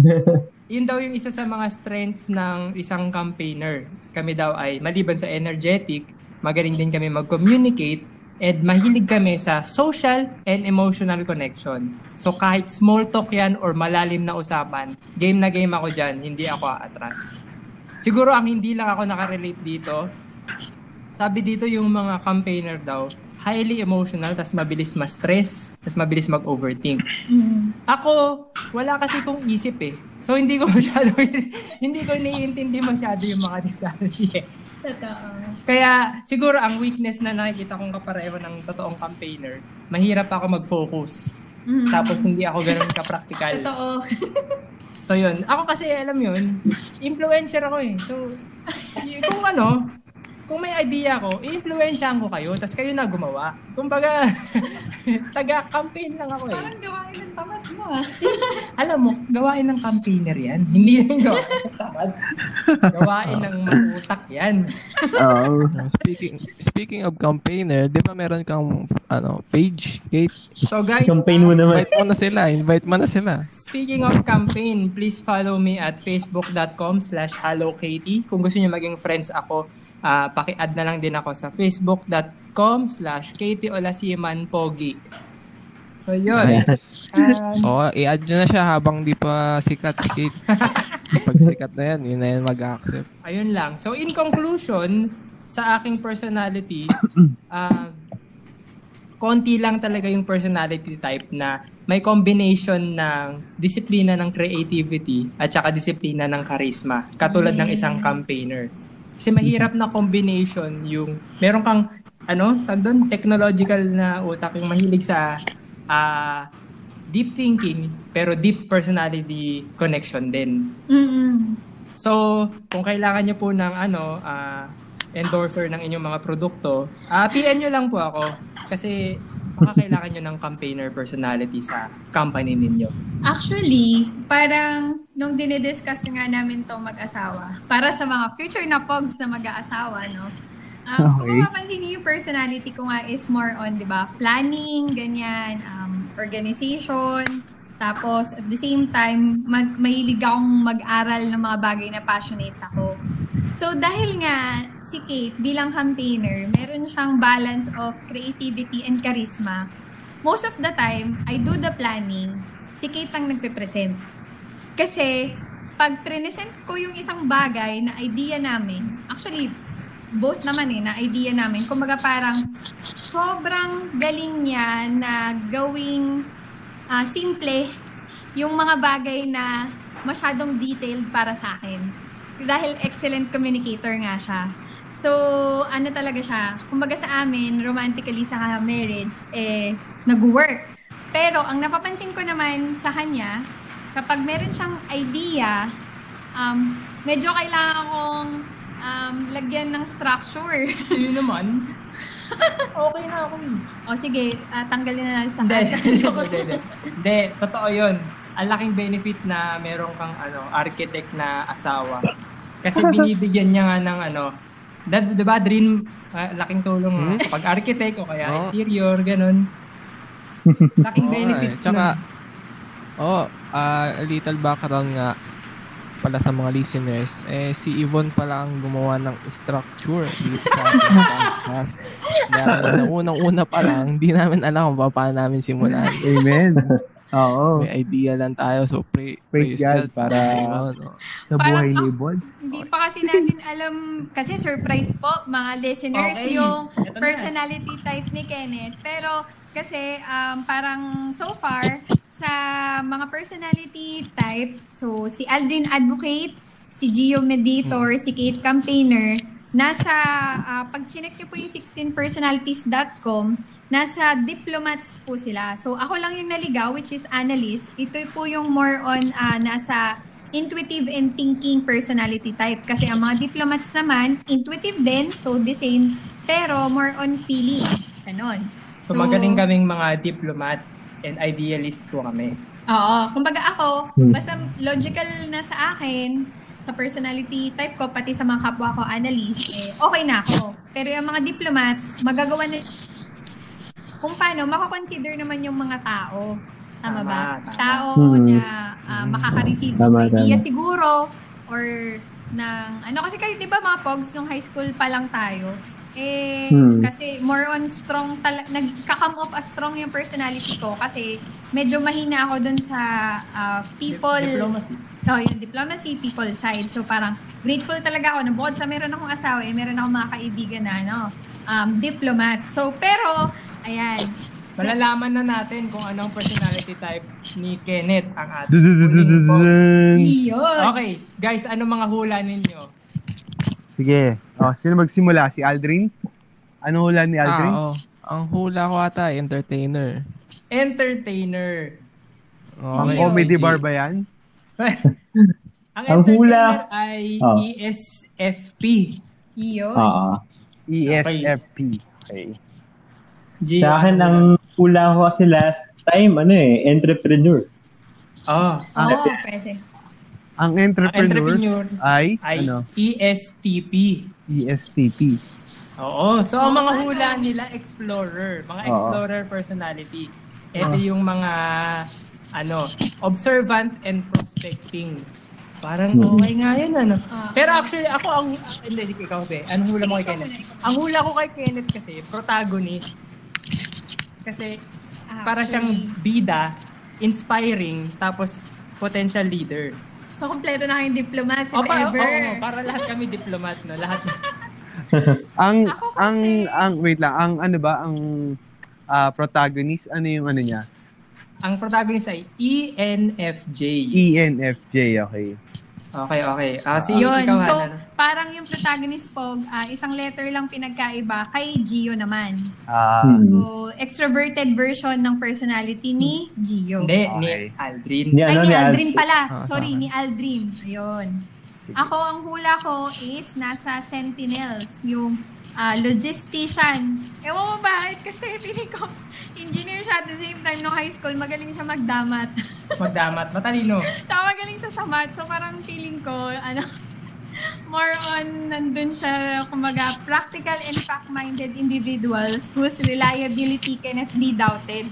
yun daw yung isa sa mga strengths ng isang campaigner. Kami daw ay, maliban sa energetic, magaling din kami mag-communicate and mahilig kami sa social and emotional connection. So kahit small talk yan or malalim na usapan, game na game ako dyan, hindi ako aatras. Siguro ang hindi lang ako nakarelate dito, sabi dito yung mga campaigner daw, highly emotional, tas mabilis ma-stress, tas mabilis mag-overthink. Ako, wala kasi kong isip eh. So hindi ko masyado, hindi ko naiintindi masyado yung mga detalye. Totoo. Kaya siguro ang weakness na nakikita kong kapareho ng totoong campaigner, mahirap ako mag-focus. Tapos hindi ako ganun ka-practical. Totoo. So yun, ako kasi alam yun, influencer ako eh. So, kung ano, kung may idea ko, i-influensyahan ko kayo, tapos kayo na gumawa. Kumbaga, taga-campaign lang ako eh. Parang gawain ng tamad mo ah. Alam mo, gawain ng campaigner yan. Hindi yung gawain ng tamad. Gawain ng mautak yan. Oo. Uh, speaking speaking of campaigner, 'di ba meron kang ano, page, Kate? So guys, Campaign mo naman. Invite mo na sila, invite mo na sila. Speaking of campaign, please follow me at facebook.com slash hellokatey. Kung gusto niyo maging friends ako, ah, paki-add na lang din ako sa facebook.com slash Katie Olasiman Pogi. So, yun. Nice. Ah, Oo, i-add nyo na siya habang di pa sikat si Kate. Pag sikat na yan, yun na yan mag-accept. ayun lang. So, in conclusion, sa aking personality, ah, konti lang talaga yung personality type na may combination ng disiplina ng creativity at saka disiplina ng charisma. Katulad ng isang campaigner. Kasi mahirap na combination yung meron kang ano, tag doon, technological na utak yung mahilig sa ah, deep thinking pero deep personality connection din. Mm-mm. So, kung kailangan nyo po ng ano, ah, endorser ng inyong mga produkto, ah PM nyo lang po ako. Kasi baka kailangan nyo ng campaigner personality sa company ninyo. Actually, parang nung dinidiscuss nga namin to mag-asawa, para sa mga future na pogs na mag-aasawa, no? Um, Kung Okay. mapapansin niyo yung personality ko nga is more on, di ba, planning, ganyan, um, organization, tapos at the same time, mag, mahilig akong mag-aral ng mga bagay na passionate ako. So dahil nga si Kate bilang campaigner, meron siyang balance of creativity and charisma. Most of the time, I do the planning, si Kate ang nagpe-present. Kasi pag present ko yung isang bagay na idea namin, actually, both naman eh, na idea namin. Kumbaga parang sobrang galing niya na gawing ah, simple yung mga bagay na masyadong detailed para sa akin. Dahil excellent communicator nga siya. So, ano talaga siya, kumbaga sa amin, romantically sa marriage, eh, nag-work. Pero, ang napapansin ko naman sa kanya, kapag meron siyang idea, um, medyo kailangan kong um, lagyan ng structure. Yun naman. okay na ako eh. o sige, ah, tanggalin na natin sa hindi. Hindi, totoo yun. Ang laking benefit na meron kang ano, architect na asawa. Kasi binibigyan niya nga ng ano, da, diba dream, ah, laking tulong nga. Pag architect o kaya Oo. interior, ganun. Laking Oo, benefit eh. Tsaka, oh, ah, a little background nga pala sa mga listeners, eh, si Yvonne pala ang gumawa ng structure dito sa ating podcast. Kaya sa unang-una pa lang, hindi namin alam kung paano namin simulan. Amen. Oo. May idea lang tayo, so pray, Praise God para- Yvonne, oh. Sa Parang, buhay ah, ni Bod. Hindi pa kasi natin alam, kasi surprise po mga listeners Okay. yung personality type ni Kenneth. Pero kasi um, parang so far sa mga personality type, so si Aldrin Advocate, si Gio Meditor, si Kate Campaigner, nasa, ah, pag chinek niyo po yung 16personalities.com, nasa diplomats po sila. So ako lang yung naligaw, which is analyst. Ito po yung more on ah, nasa intuitive and thinking personality type. Kasi ang mga diplomats naman, intuitive din, so the same, pero more on feeling. Ganon. So, magaling kaming mga diplomat and idealist po kami. Oo. Kumbaga ako, Hmm. basta logical na sa akin, sa personality type ko, pati sa mga kapwa ko analyst, eh, okay na ako. Pero yung mga diplomats, magagawa na kung paano, makakonsider naman yung mga tao. Tama, Tama, ba? tama. Tao Hmm. na uh, makaka-receive Tama, ng idea tama. siguro or ng ano kasi kayo 'di ba mga pogs nung high school pa lang tayo eh Hmm. kasi more on strong tala- nagka-come off as strong yung personality ko kasi medyo mahina ako dun sa ah, people Diplomacy. Oh, yung diplomacy, people side. So parang grateful talaga ako na bukod sa meron akong asawa, eh, meron akong mga kaibigan na ano, um, diplomat. So pero, ayan. Malalaman na natin kung anong personality type ni Kenneth ang ating huling. Yun. Okay, guys, ano mga hula ninyo? Sige. Oh, sino magsimula? Si Aldrin? Ano hula ni Aldrin? Ah, oh. Ang hula ko ata, entertainer. Entertainer. Oh, Ang comedy bar ba yan? ang Ang entertainer hula- ay Oh. ESFP. Yun. Oo. E ESFP. Okay. Gio, Sa akin, ano ang hula ko kasi last time, ano eh, entrepreneur. Oh, Oo, pwede. Ang ang entrepreneur, entrepreneur ay, ay ano, ESTP. ESTP. Oo. So, ang mga hula nila, explorer. Mga Oo. explorer personality. Ito yung mga, ano, observant and prospecting. Parang Mm. okay nga yun, ano. Ah. Pero actually, ako ang... Hindi, sige, ikaw, be. Anong hula mo kay Kenneth? Ang hula ko kay Kenneth kasi, protagonist. Kasi, para siyang bida, inspiring, tapos potential leader. So, kompleto na kayong diplomat, si O, pa, ever. oo, para lahat kami diplomat, no? Lahat. Ang Ako ang kasi- ang wait lang, ang ano ba ang ah, protagonist ano yung ano niya? ang protagonist ay ENFJ. ENFJ, okay. Okay, okay. Ah, si Yun. ikaw, So, Hannah, parang yung protagonist po, ah, isang letter lang pinagkaiba kay Gio naman. Ah, Hmm. So, extroverted version ng personality ni Gio. Hindi, Okay. ni Aldrin. Ni Ay, ano, ni ni Aldrin Al- pala. Ah, Sorry, ni Aldrin. Ayun. Ako, ang hula ko is nasa Sentinels, yung ah, logistician. Ewan mo bakit, kasi feeling ko, engineer siya at the same time nung high school, magaling siya magdamat. Magdamat, matalino. Saka magaling siya sa math. So parang feeling ko, ano, more on nandun siya, kumbaga, practical and fact-minded individuals whose reliability cannot be doubted.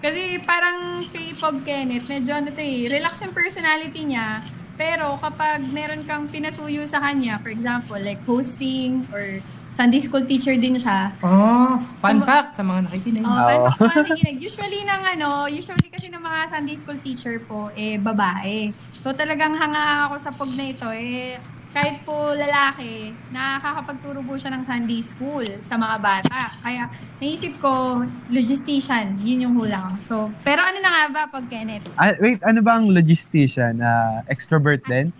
Kasi parang kay Pog Kenneth, medyo ano to eh, relax yung personality niya, pero kapag meron kang pinasuyo sa kanya, for example, like hosting or Sunday school teacher din siya, Oh, fun fact sa mga nakikinig. Oh, Oo. oh. sa mga nakikinig. Usually ng ano, usually kasi ng mga Sunday school teacher po, eh, babae. So talagang hanga ako sa pog na ito, eh, kahit po lalaki, nakakapagturo po siya ng Sunday school sa mga bata. Kaya naisip ko, logistician, yun yung hula ko. So, pero ano na nga ba pag Kenneth? Ah, wait, ano ba ang logistician? Ah, extrovert din?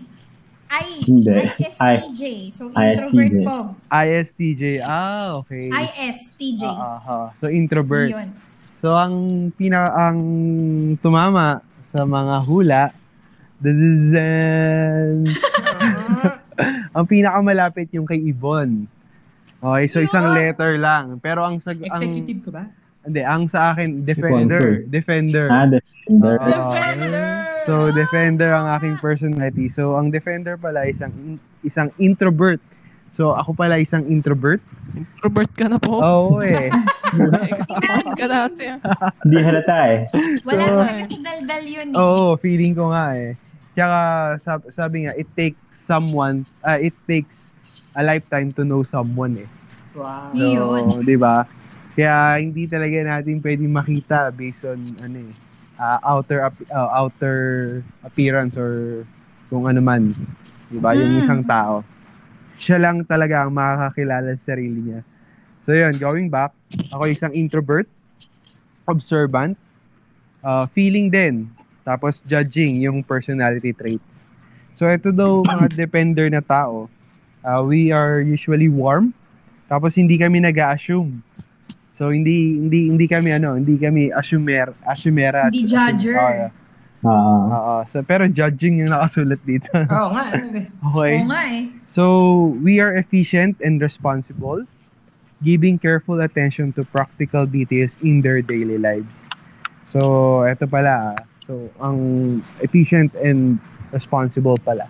I, Hindi. ISTJ. So, introvert ISTJ. pog. ISTJ. Ah, okay. ISTJ. Ah, ah, ah. So introvert. Yun. So ang pina ang tumama sa mga hula dun- ang pinakamalapit yung kay Ibon. Okay, so isang letter lang. Pero ang sag ang Executive ka ba? hindi, ang sa akin defender, defender. Ah, defender. Oo. Defender! So defender ang aking personality. So ang defender pala isang isang introvert. So ako pala isang introvert. Introvert ka na po. Oo eh. Extrovert ka dati. ah. Hindi halata eh. Wala So- talaga sa daldal yun eh. Oo, feeling ko nga eh. Tsaka sab- sabi nga, it takes someone, ah, it takes a lifetime to know someone eh. Wow. Yun. di ba? Kaya hindi talaga natin pwedeng makita based on ano eh, ah, outer ah, outer appearance or kung ano man. Di ba? Yung Mm. isang tao. Siya lang talaga ang makakakilala sa sarili niya. So yun, going back, ako isang introvert, observant, uh, feeling din, tapos judging yung personality traits. So ito daw mga depender na tao, uh, we are usually warm, tapos hindi kami nag-assume. So hindi hindi hindi kami ano, hindi kami assumer, assumera. Hindi judger. Oo. Ah, Oo. so pero judging yung nakasulat dito. Oo nga, ano ba? okay. Oo nga eh. So, we are efficient and responsible, giving careful attention to practical details in their daily lives. So, eto pala. ah. So, ang efficient and responsible pala.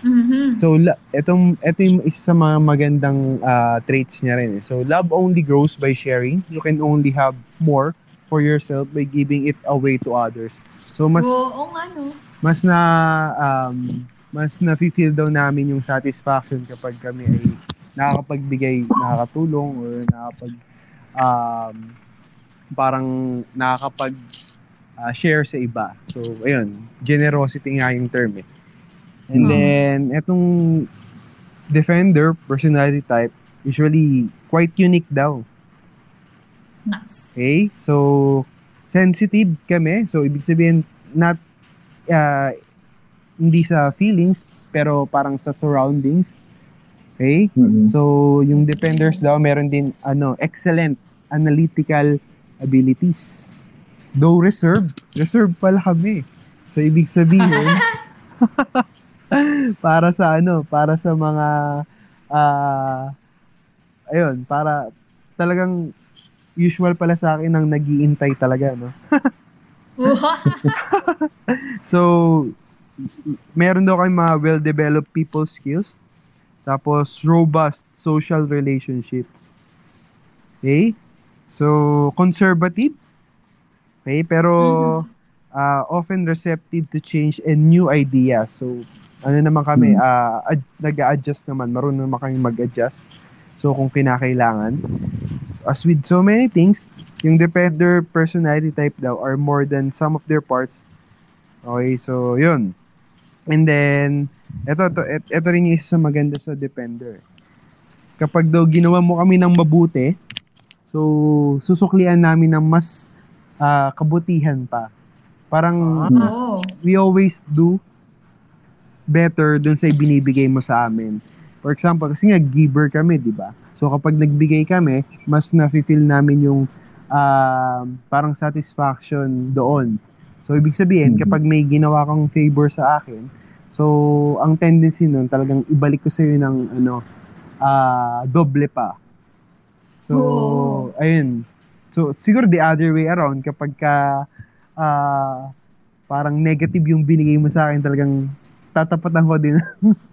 Mhm. So, la- etong, eto yung isa sa mga magandang ah, traits niya rin. eh. So, love only grows by sharing. You can only have more for yourself by giving it away to others. So, mas Oo nga no. mas na um, mas na-feel daw namin yung satisfaction kapag kami ay nakakapagbigay, nakakatulong or nakakapag um, parang nakakapag uh, share sa iba. So, ayun, generosity nga yung term eh. And Mm. then, etong defender personality type, usually quite unique daw. Nice. Okay? So, sensitive kami. So, ibig sabihin, not, uh, hindi sa feelings, pero parang sa surroundings. Okay? mm So, yung defenders daw, meron din, ano, excellent analytical abilities. Though reserved, reserved pala kami. So, ibig sabihin, para sa ano, para sa mga, ah, ayun, para talagang usual pala sa akin ang nagiintay talaga, no? So, meron daw kayong mga well-developed people skills. Tapos, robust social relationships. Okay? So, conservative. Okay? Pero, uh, often receptive to change and new ideas. So, ano naman kami, uh, ad- nag-a-adjust naman. Marunong naman kami mag-adjust. So, kung kinakailangan. As with so many things, yung Defender personality type daw are more than some of their parts. Okay, so, yun. And then, eto, to, et, eto rin yung isa sa maganda sa Defender. Kapag daw ginawa mo kami ng mabuti, so, susuklian namin ng mas ah, kabutihan pa. Parang, Oh. we always do better dun sa ibinibigay mo sa amin. For example, kasi nga giver kami, di ba? So kapag nagbigay kami, mas na-feel namin yung um, parang satisfaction doon. So ibig sabihin, kapag may ginawa kang favor sa akin, so ang tendency nun talagang ibalik ko sa iyo ng ano, ah, doble pa. So, Oo. ayun. So siguro the other way around kapag ka ah, parang negative yung binigay mo sa akin, talagang tatapatan ko din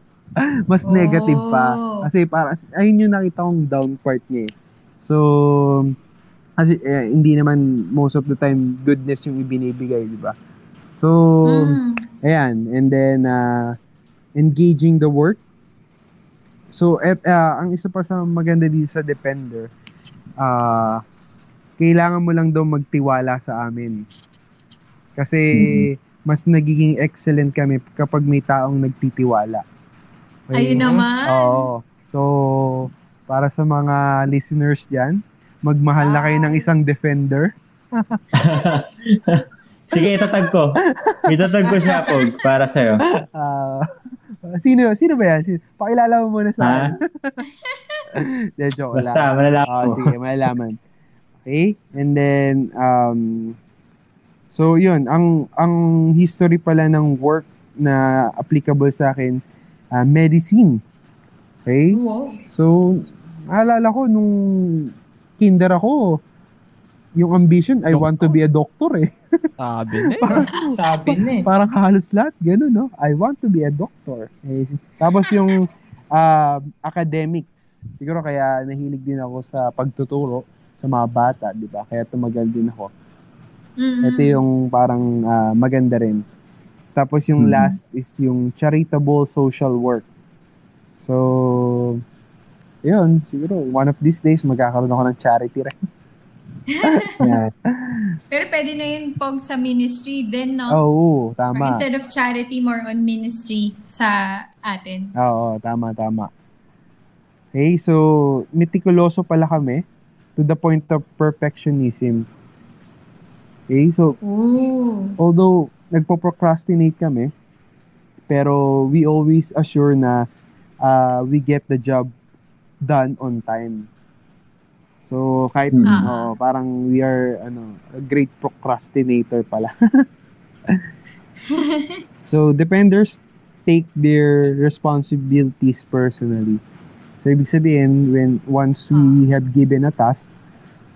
mas negative pa. Oh. Kasi para ayun yung nakita kong down part niya. eh. So kasi eh, hindi naman most of the time goodness yung ibinibigay, di ba? So Mm. ayan, and then uh, engaging the work. So at uh, ang isa pa sa maganda dito sa Depender, uh, kailangan mo lang daw magtiwala sa amin. Kasi mas nagiging excellent kami kapag may taong nagtitiwala. Ayun naman. Oo. So, para sa mga listeners diyan, magmahal na kayo ng isang defender. Sige, itatag ko. Itatag ko siya, Pog, para sa'yo. Ah, sino sino ba yan? Sino? Pakilala mo muna sa Ha? akin. De, joke Basta, lang. malalaman Ah, ko. sige, malalaman. Okay? And then, um, so yun, ang, ang history pala ng work na applicable sa akin, ah, medicine. Okay? Wow. So, naalala ko nung kinder ako, yung ambition, I want to be a doctor eh. Sabi na eh. Sabi na eh. Parang halos lahat, gano'n, no? I want to be a doctor. Eh, tapos yung ah, academics, siguro kaya nahilig din ako sa pagtuturo sa mga bata, di ba? Kaya tumagal din ako. Mm-mm. Ito yung parang ah, maganda rin. Tapos yung last is yung charitable social work. So, yun, siguro, one of these days, magkakaroon ako ng charity rin. Pero pwede na yun pog sa ministry din, no? Oo, Or tama. instead of charity, more on ministry sa atin. Oo, tama, tama. Okay, so meticuloso pala kami to the point of perfectionism. Okay, so Ooh. although nagpo-procrastinate kami, pero we always assure na uh, we get the job done on time. So kahit Hmm. Ah. oo, parang we are ano, a great procrastinator pala. so dependers take their responsibilities personally. So ibig sabihin when once we have given a task,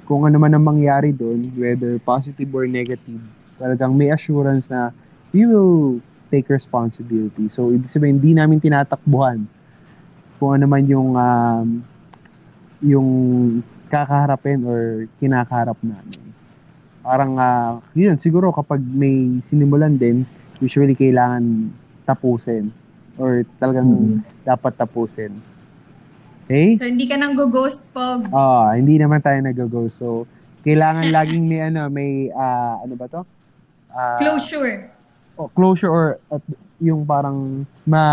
kung ano man ang mangyari doon, whether positive or negative, talagang may assurance na we will take responsibility. So ibig sabihin hindi namin tinatakbuhan kung ano man yung um, yung kakaharapin or kinakaharap namin. Parang ah, yun siguro kapag may sinimulan din, usually kailangan tapusin or talagang dapat tapusin. Okay? So, hindi ka nang go-ghost pog. Ah, hindi naman tayo nag-go. So, kailangan laging may ano, may ah, ano ba 'to? Ah, Closure. oh, closure or at yung parang ma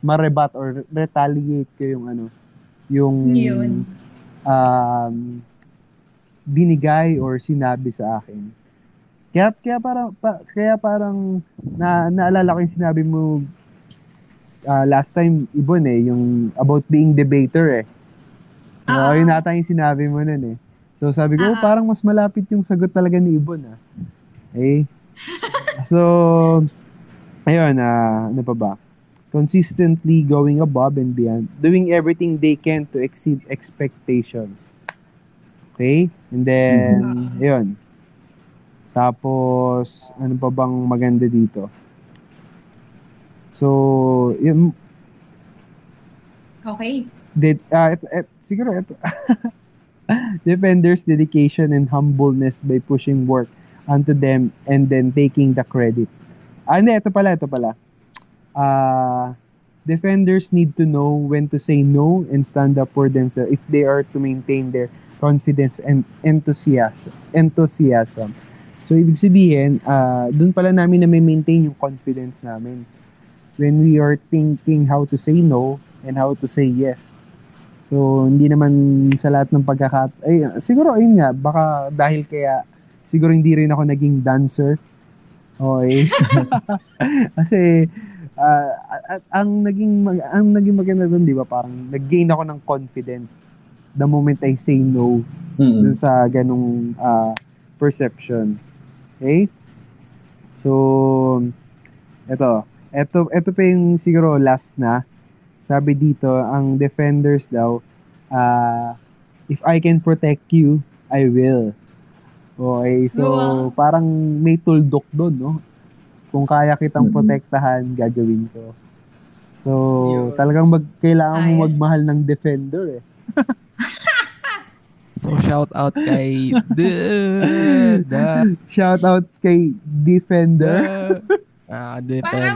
ma-rebut or retaliate ko yung ano, yung Yun. um, binigay or sinabi sa akin. Kaya kaya parang pa, kaya parang na naalala ko yung sinabi mo ah, last time Ibon eh, yung about being debater eh. So, Ah. yun nata yung sinabi mo nun eh. So sabi ko, oh, Ah. parang mas malapit yung sagot talaga ni Ibon ah. Eh. so, ayun, ah, ano pa ba? Consistently going above and beyond, doing everything they can to exceed expectations. Okay? And then, ayun. Tapos, ano pa bang maganda dito? So, yun, Okay. did, ah, et, et, siguro ito. Defenders dedication and humbleness by pushing work unto them and then taking the credit. Ah, hindi, ito pala, ito pala. Ah, defenders need to know when to say no and stand up for themselves if they are to maintain their confidence and enthusiasm. enthusiasm. So, ibig sabihin, ah, dun pala namin na may maintain yung confidence namin when we are thinking how to say no and how to say yes. So, hindi naman sa lahat ng pagkakat... Ay, siguro, ayun nga, baka dahil kaya, siguro hindi rin ako naging dancer. Okay. Kasi, at ang naging mag- ang naging maganda doon, 'di ba? Parang nag-gain ako ng confidence the moment I say no Mm. dun sa ganung ah, perception. Okay? So, eto. Eto, eto pa yung siguro last na. Sabi dito, ang defenders daw, ah, if I can protect you, I will. Okay, so Wow. parang may tuldok doon, no? Kung kaya kitang Mhm. protektahan, gagawin ko. So, Yun. talagang mag, kailangan mo magmahal ng defender eh. So, shout out kay the, the, Shout out kay defender. the, ah, Parang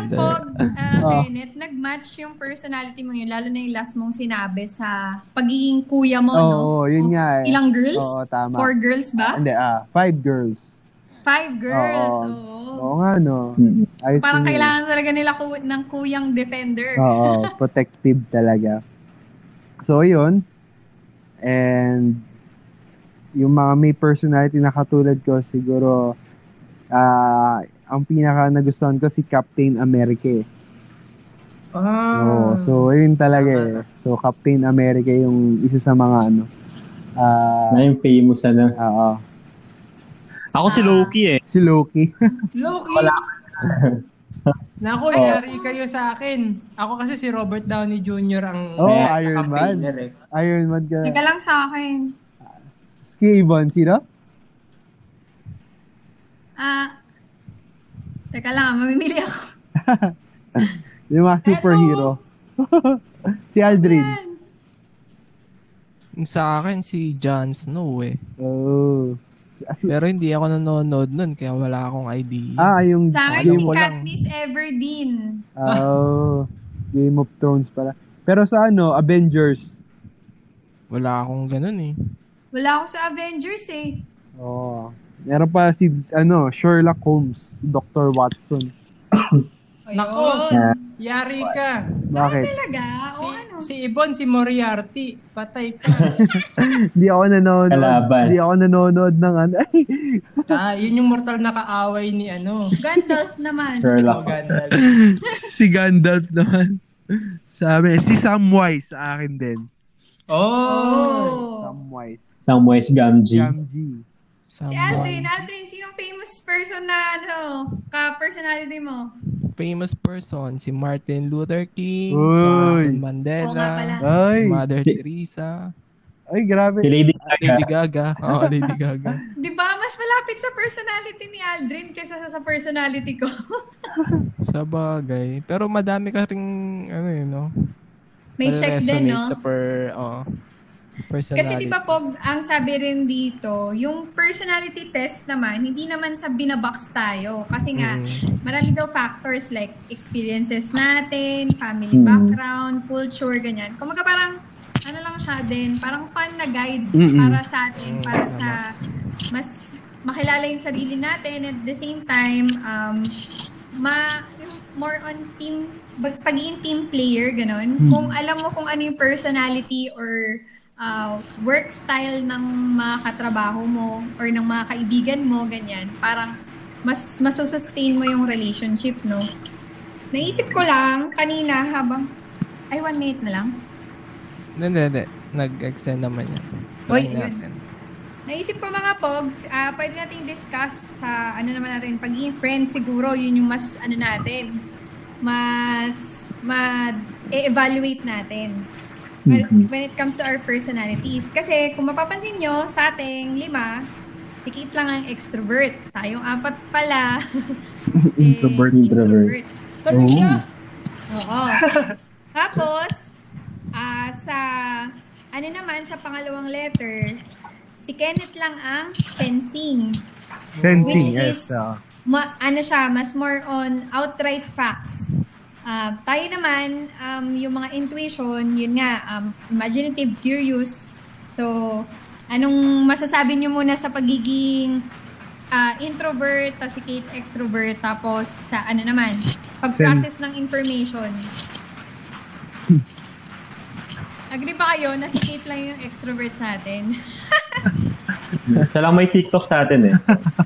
defender. pog, uh, Oh. Kenneth, nag-match yung personality mo yun, lalo na yung last mong sinabi sa pagiging kuya mo, Oo, no? oo, yun Of nga eh. Ilang girls? Oo, tama. Four girls ba? Hindi, ah, five girls. Five girls, Oo. oo. Oo nga, no. Mm. Ayos Parang eh. kailangan talaga nila ku- ng kuyang defender. Oo, protective talaga. So, yun. And, yung mga may personality na katulad ko, siguro, ah, ang pinaka nagustuhan ko si Captain America eh. Ah. Oo, so, yun talaga eh. So, Captain America yung isa sa mga ano. Ah, Na yung famous ano. oo. Ako si Loki eh. Si Loki. Loki! Nako, yari kayo sa akin. Ako kasi si Robert Downey Jr. ang Oh, na- Iron Man. eh. Iron Man ka. Teka lang sa akin. Ski Ibon, sino? Ah, teka lang, mamimili ako. Yung mga superhero. si Aldrin. Yan. Yung sa akin, si Jon Snow eh. Oh. As- Pero hindi ako nanonood nun, kaya wala akong idea. ah, yung Sa akin, Alam si. Katniss Everdeen. Oh, Game of Thrones pala. Pero sa ano, Avengers. Wala akong ganun eh. Wala ako sa Avengers eh. Oh. Meron pa si ano, Sherlock Holmes, si Dr. Watson. Nako, Ayun. yari ka. Bakit? Talaga? Si, o ano? si Ibon, si Moriarty. Patay ka. Hindi ako nanonood. Kalaban. Hindi ako nanonood ng ano. Ah, yun yung mortal na kaaway ni ano. Gandalf naman. Oh, Sherlock. Gandalf. si Gandalf naman. Sabi, si Samwise sa akin din. Oh! Oh. Samwise. Samwise Gamgee. Gamgee. Si Someone- Aldrin, Aldrin, sinong famous person na ano, ka-personality mo? famous person, si Martin Luther King, Uy. si Nelson Mandela, si Mother Teresa, ay grabe. Si Lady Gaga. Lady Gaga. Oo, Lady Gaga. Di ba? Mas malapit sa personality ni Aldrin kaysa sa, sa personality ko. Sa bagay. Pero madami ka ring, ano yun, no? May check din, no? Sa per, oo, personality. Kasi di ba Pog, ang sabi rin dito, yung personality test naman, hindi naman sa binabox tayo. Kasi nga, Mm. marami daw factors like experiences natin, family Mm. background, culture, ganyan. Kung parang, ano lang siya din, parang fun na guide Mm-mm. para sa atin, para sa mas makilala yung sarili natin at the same time, um, ma, more on team, pagiging team player, ganon. Kung alam mo kung ano yung personality or uh, work style ng mga katrabaho mo or ng mga kaibigan mo, ganyan, parang mas masusustain mo yung relationship, no? Naisip ko lang kanina habang, ay one minute na lang. Hindi, hindi. Nag-extend naman yan. Uy, yun. natin. Naisip ko mga pogs, ah pwede natin discuss sa ano naman natin, pagiging friend siguro, yun yung mas ano natin, mas ma-evaluate natin when, when it comes to our personalities. Kasi kung mapapansin nyo, sa ating lima, si Kate lang ang extrovert. Tayong apat pala. eh, Introvert. Introvert. Talaga? Oo. Tapos, ah sa, ano naman, sa pangalawang letter, si Kenneth lang ang sensing. Sensing, Which yes. is- ah. Ma, ano siya, mas more on outright facts. Ah, tayo naman, um, yung mga intuition, yun nga, um, imaginative, curious. So, anong masasabi niyo muna sa pagiging ah, introvert, tapos si Kate extrovert, tapos sa ano naman, pag-process ng information. Agree ba kayo na si Kate lang yung extrovert sa atin? Siya lang may TikTok sa atin eh.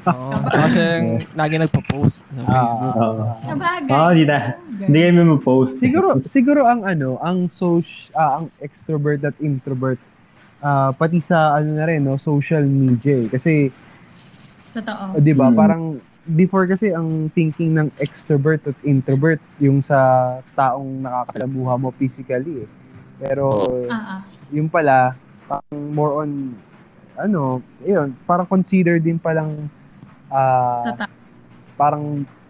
Oo. Tsaka siya yung lagi nagpo-post sa Facebook. Oo. Sabagay. Oo, di na. Hindi kami mag-post. Siguro siguro ang ano, ang social ang extrovert at introvert ah, pati sa ano na rin no, social media eh. Kasi Totoo. 'di ba, Mm. parang before kasi ang thinking ng extrovert at introvert yung sa taong nakakasalamuha mo physically eh. Pero Ah, ah. yung pala parang more on ano, yun, parang consider din palang ah Totoo. parang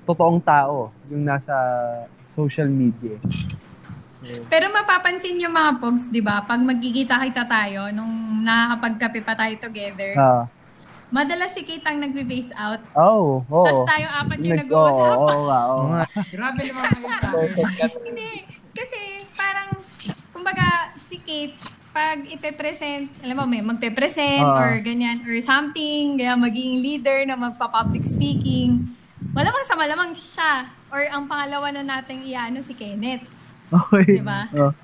totoong tao yung nasa social media. Pero mapapansin yung mga pogs, di ba? Pag magkikita-kita tayo, nung nakakapagkape pa tayo together, Ah. madalas si Kate ang nagbe-base out. oh, oh. Tapos tayo apat yung Nag- nag-uusap. Oo, oo oo. Grabe naman sa akin. Hindi. Kasi parang, kumbaga, si Kate, pag ipe-present, alam mo, may magpe-present Ah. or ganyan, or something, kaya maging leader na magpa-public speaking, malamang sa malamang siya. Or ang pangalawa na nating iano si Kenneth. Okay. Diba? Oh.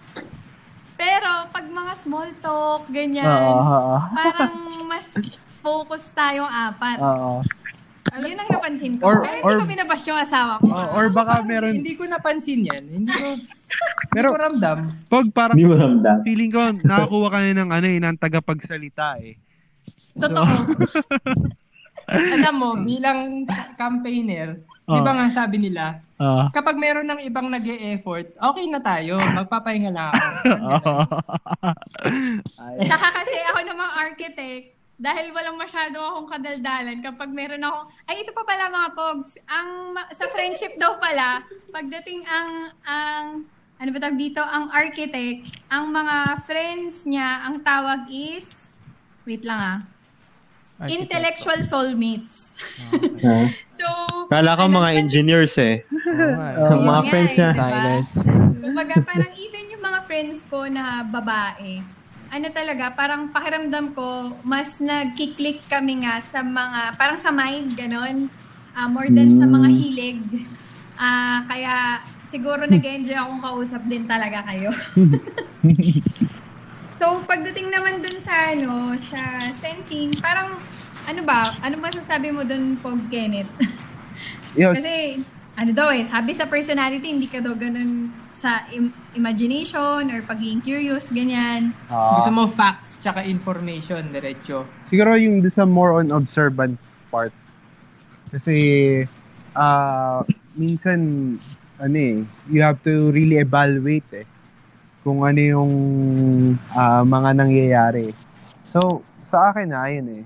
Pero pag mga small talk, ganyan, Oo, oo, parang mas focus tayong apat. oo. Yun ang napansin ko. Or- Pero hindi or- ko binabash yung asawa ko. Oh, or baka meron Hindi ko napansin yan. Hindi ko, pero hindi ko ramdam. pag parang Hindi mo ramdam. feeling ko nakakuha ka na ng ano eh, ng tagapagsalita eh. Totoo. Alam mo, bilang campaigner, di ba nga sabi nila, Ah. kapag meron ng ibang nag effort okay na tayo. Magpapahinga lang ako. Saka kasi ako namang architect, dahil walang masyado akong kadaldalan kapag meron ako, ay ito pa pala mga pogs, ang sa friendship daw pala, pagdating ang, ang, ano ba tawag dito, ang architect, ang mga friends niya, ang tawag is, wait lang ah, intellectual soulmates. Ha? so, Kala ko ano, mga engineers eh. Nga. Ang mga friends eh, niya. diba? Kumbaga, parang even yung mga friends ko na babae, ano talaga, parang pakiramdam ko, mas nagkiklik kami nga sa mga, parang sa mind, ganon. Ah, more than sa mga hilig. Ah, kaya siguro nag-enjoy akong kausap din talaga kayo. so, pagdating naman dun sa, ano, sa sensing, parang, ano ba, ano ba sasabi mo dun, Pog Kenneth? Yun, Kasi, ano daw eh, sabi sa personality, hindi ka daw ganun sa im- imagination or pagiging curious, ganyan. ah, Gusto mo facts tsaka information, diretso. siguro yung sa more on observant part. Kasi ah minsan ano eh, you have to really evaluate eh kung ano yung ah, mga nangyayari. So, sa akin na, ayun eh.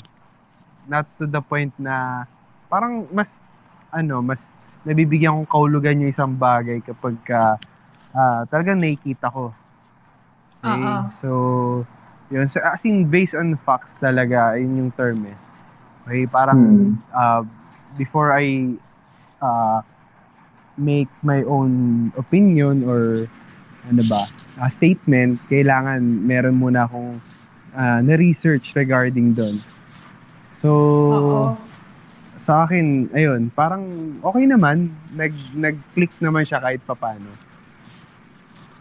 Not to the point na parang mas ano, mas nabibigyan kong kaulugan yung isang bagay kapag ka ah, talagang nakikita ko. Okay? Oo. So, yun. So, as in, based on facts talaga, yun yung term eh. Okay, parang Hmm. uh, before I uh, make my own opinion or ano ba, a statement, kailangan meron muna akong uh, na-research regarding doon. So, Oo. Sa akin, ayun, parang okay naman. Nag, nag-click naman siya kahit papano.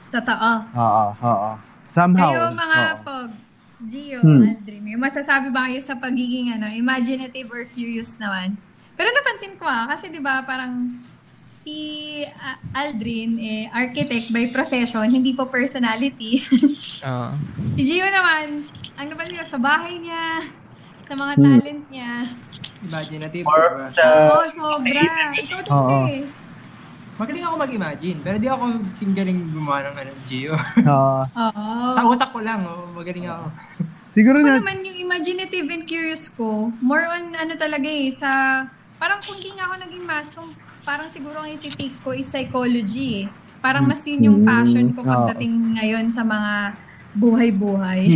Totoo. Oo, oo. Somehow. Kayo mga oo. pog, Gio, Hmm. Aldrin, may masasabi ba kayo sa pagiging ano, imaginative or curious naman? Pero napansin ko ah, kasi di ba parang si ah, Aldrin, eh, architect by profession, hindi po personality. Ah. si Gio naman, ang napansin ko sa bahay niya, sa mga Hmm. talent niya. Imaginative. Or sa... Oo, sobra. Ikaw din Oo. eh. Magaling ako mag-imagine, pero di ako singgaling gumawa ng ano, Gio. Oo. Oo. Sa utak ko lang, oh, magaling ako. siguro Ako na, naman yung imaginative and curious ko, more on ano talaga eh, sa, parang kung di nga ako naging mass, kung parang siguro ang ititake ko is psychology eh. Parang mas yun yung passion ko pagdating ngayon sa mga buhay-buhay.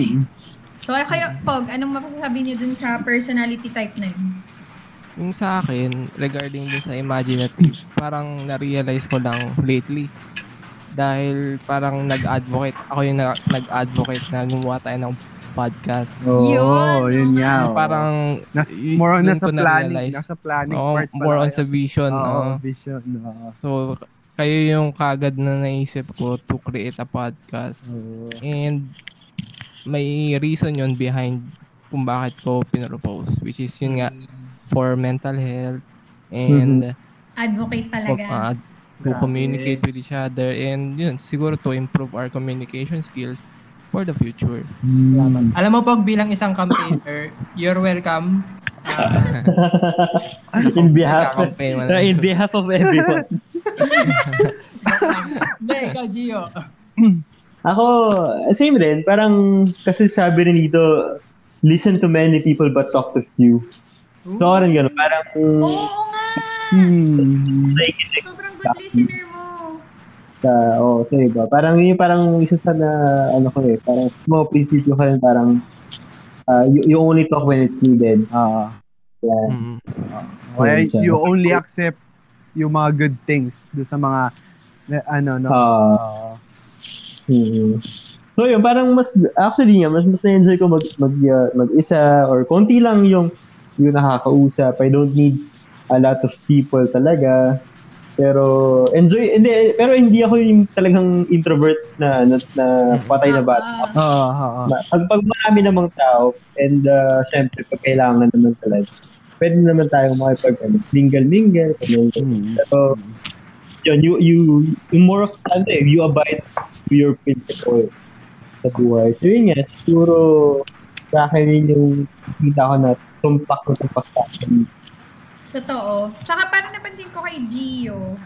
So, kayo, Pog, anong mapasasabi niyo dun sa personality type na yun? Yung sa akin, regarding dun sa imaginative, parang na-realize ko lang lately. Dahil parang nag-advocate, ako yung nag- nag-advocate na gumawa tayo ng podcast. Oo, Yun, yun nga. Parang, Nas, more on nasa planning. Nasa planning Oo, part more on sa vision. Oo, oo. vision. oo. So, kayo yung kagad na naisip ko to create a podcast. Oo. And may reason yon behind kung bakit ko pinropose. Which is yun nga, for mental health and Advocate uh, talaga. to communicate with each other and yun, siguro to improve our communication skills for the future. Hmm. Alam mo, Pog, bilang isang campaigner, you're welcome. in behalf. Uh, in behalf of everyone. Hindi, ikaw, Gio. Ako, same rin. Parang, kasi sabi rin dito, listen to many people but talk to few. So, ako rin gano'n. Parang, Oo nga! Hmm. nakikinig Sobrang good listener mo. sa, oh, sa iba. Parang, yun yung parang isa sa na, ano ko eh, parang, mga prinsipyo ko rin, parang, uh, you, you only talk when it's needed. Ah. Yeah. Mm. Kaya Yun siya. you only accept yung mga good things do sa mga ano no. Ah. Ah. Mm. So yun, parang mas, actually nga, mas, mas na-enjoy ko mag, mag, uh, mag-isa or konti lang yung, yung nakakausap. I don't need a lot of people talaga. Pero, enjoy, hindi, pero hindi ako yung talagang introvert na, na, na patay na bata. Ah, Ah, ah, ah. Ma- Pag, pag marami namang tao, and uh, syempre, pag kailangan naman talaga, pwede naman tayong makipag, ano, mingle-mingle, mingle. Hmm. So, yun, you, you, you more of, ano eh, you abide your principle sa buhay. So, yun nga, siguro, sa akin yun yung kita ko na tumpak na tumpak sa akin. Totoo. Saka parang napansin ko kay Gio,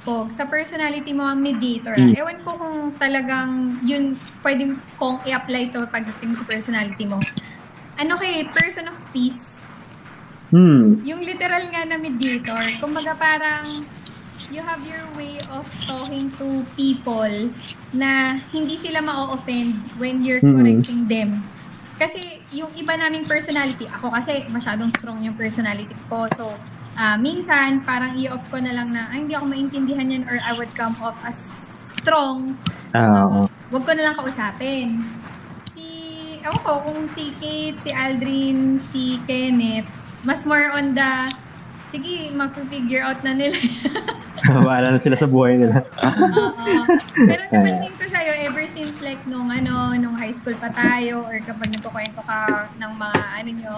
Pog, sa personality mo ang mediator. Mm. Ewan ko kung talagang yun pwedeng kong i-apply to pagdating sa personality mo. Ano kay person of peace? Hmm. Yung literal nga na mediator, kumbaga parang you have your way of talking to people na hindi sila ma-offend when you're Mhm. correcting them. Kasi yung iba naming personality, ako kasi masyadong strong yung personality ko. So, ah, minsan parang i-off ko na lang na, ay, hindi ako maintindihan yan or I would come off as strong. Ah, oo. Huwag ko na lang kausapin. Si, ako ko, kung si Kate, si Aldrin, si Kenneth, mas more on the, sige, mag-figure out na nila. Bahala na sila sa buhay nila. Oo. Pero napansin ko sa'yo, ever since like nung ano, nung high school pa tayo, or kapag nagkukwento ka ng mga ano nyo,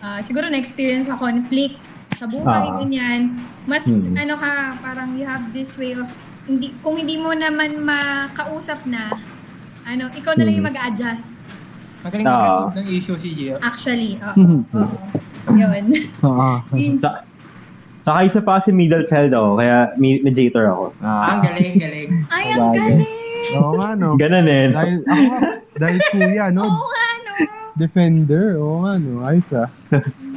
ah, siguro na-experience sa conflict sa buhay, Ah. ganyan. Mas Hmm. ano ka, parang you have this way of, hindi, kung hindi mo naman makausap na, ano, ikaw na lang yung Hmm. mag-adjust. Magaling Oo. mag-resolve ng issue si Gio. Actually, oo. oo. Yun. Ah. Yun. Sa, saka isa pa kasi middle child ako, kaya mediator ako. Ah, ang galing, galing. Ay, ang galing! Oo nga no. Ganun eh. Dahil ako nga, dahil kuya no. Oo nga, no? Defender. Oo nga no. Ayos ah.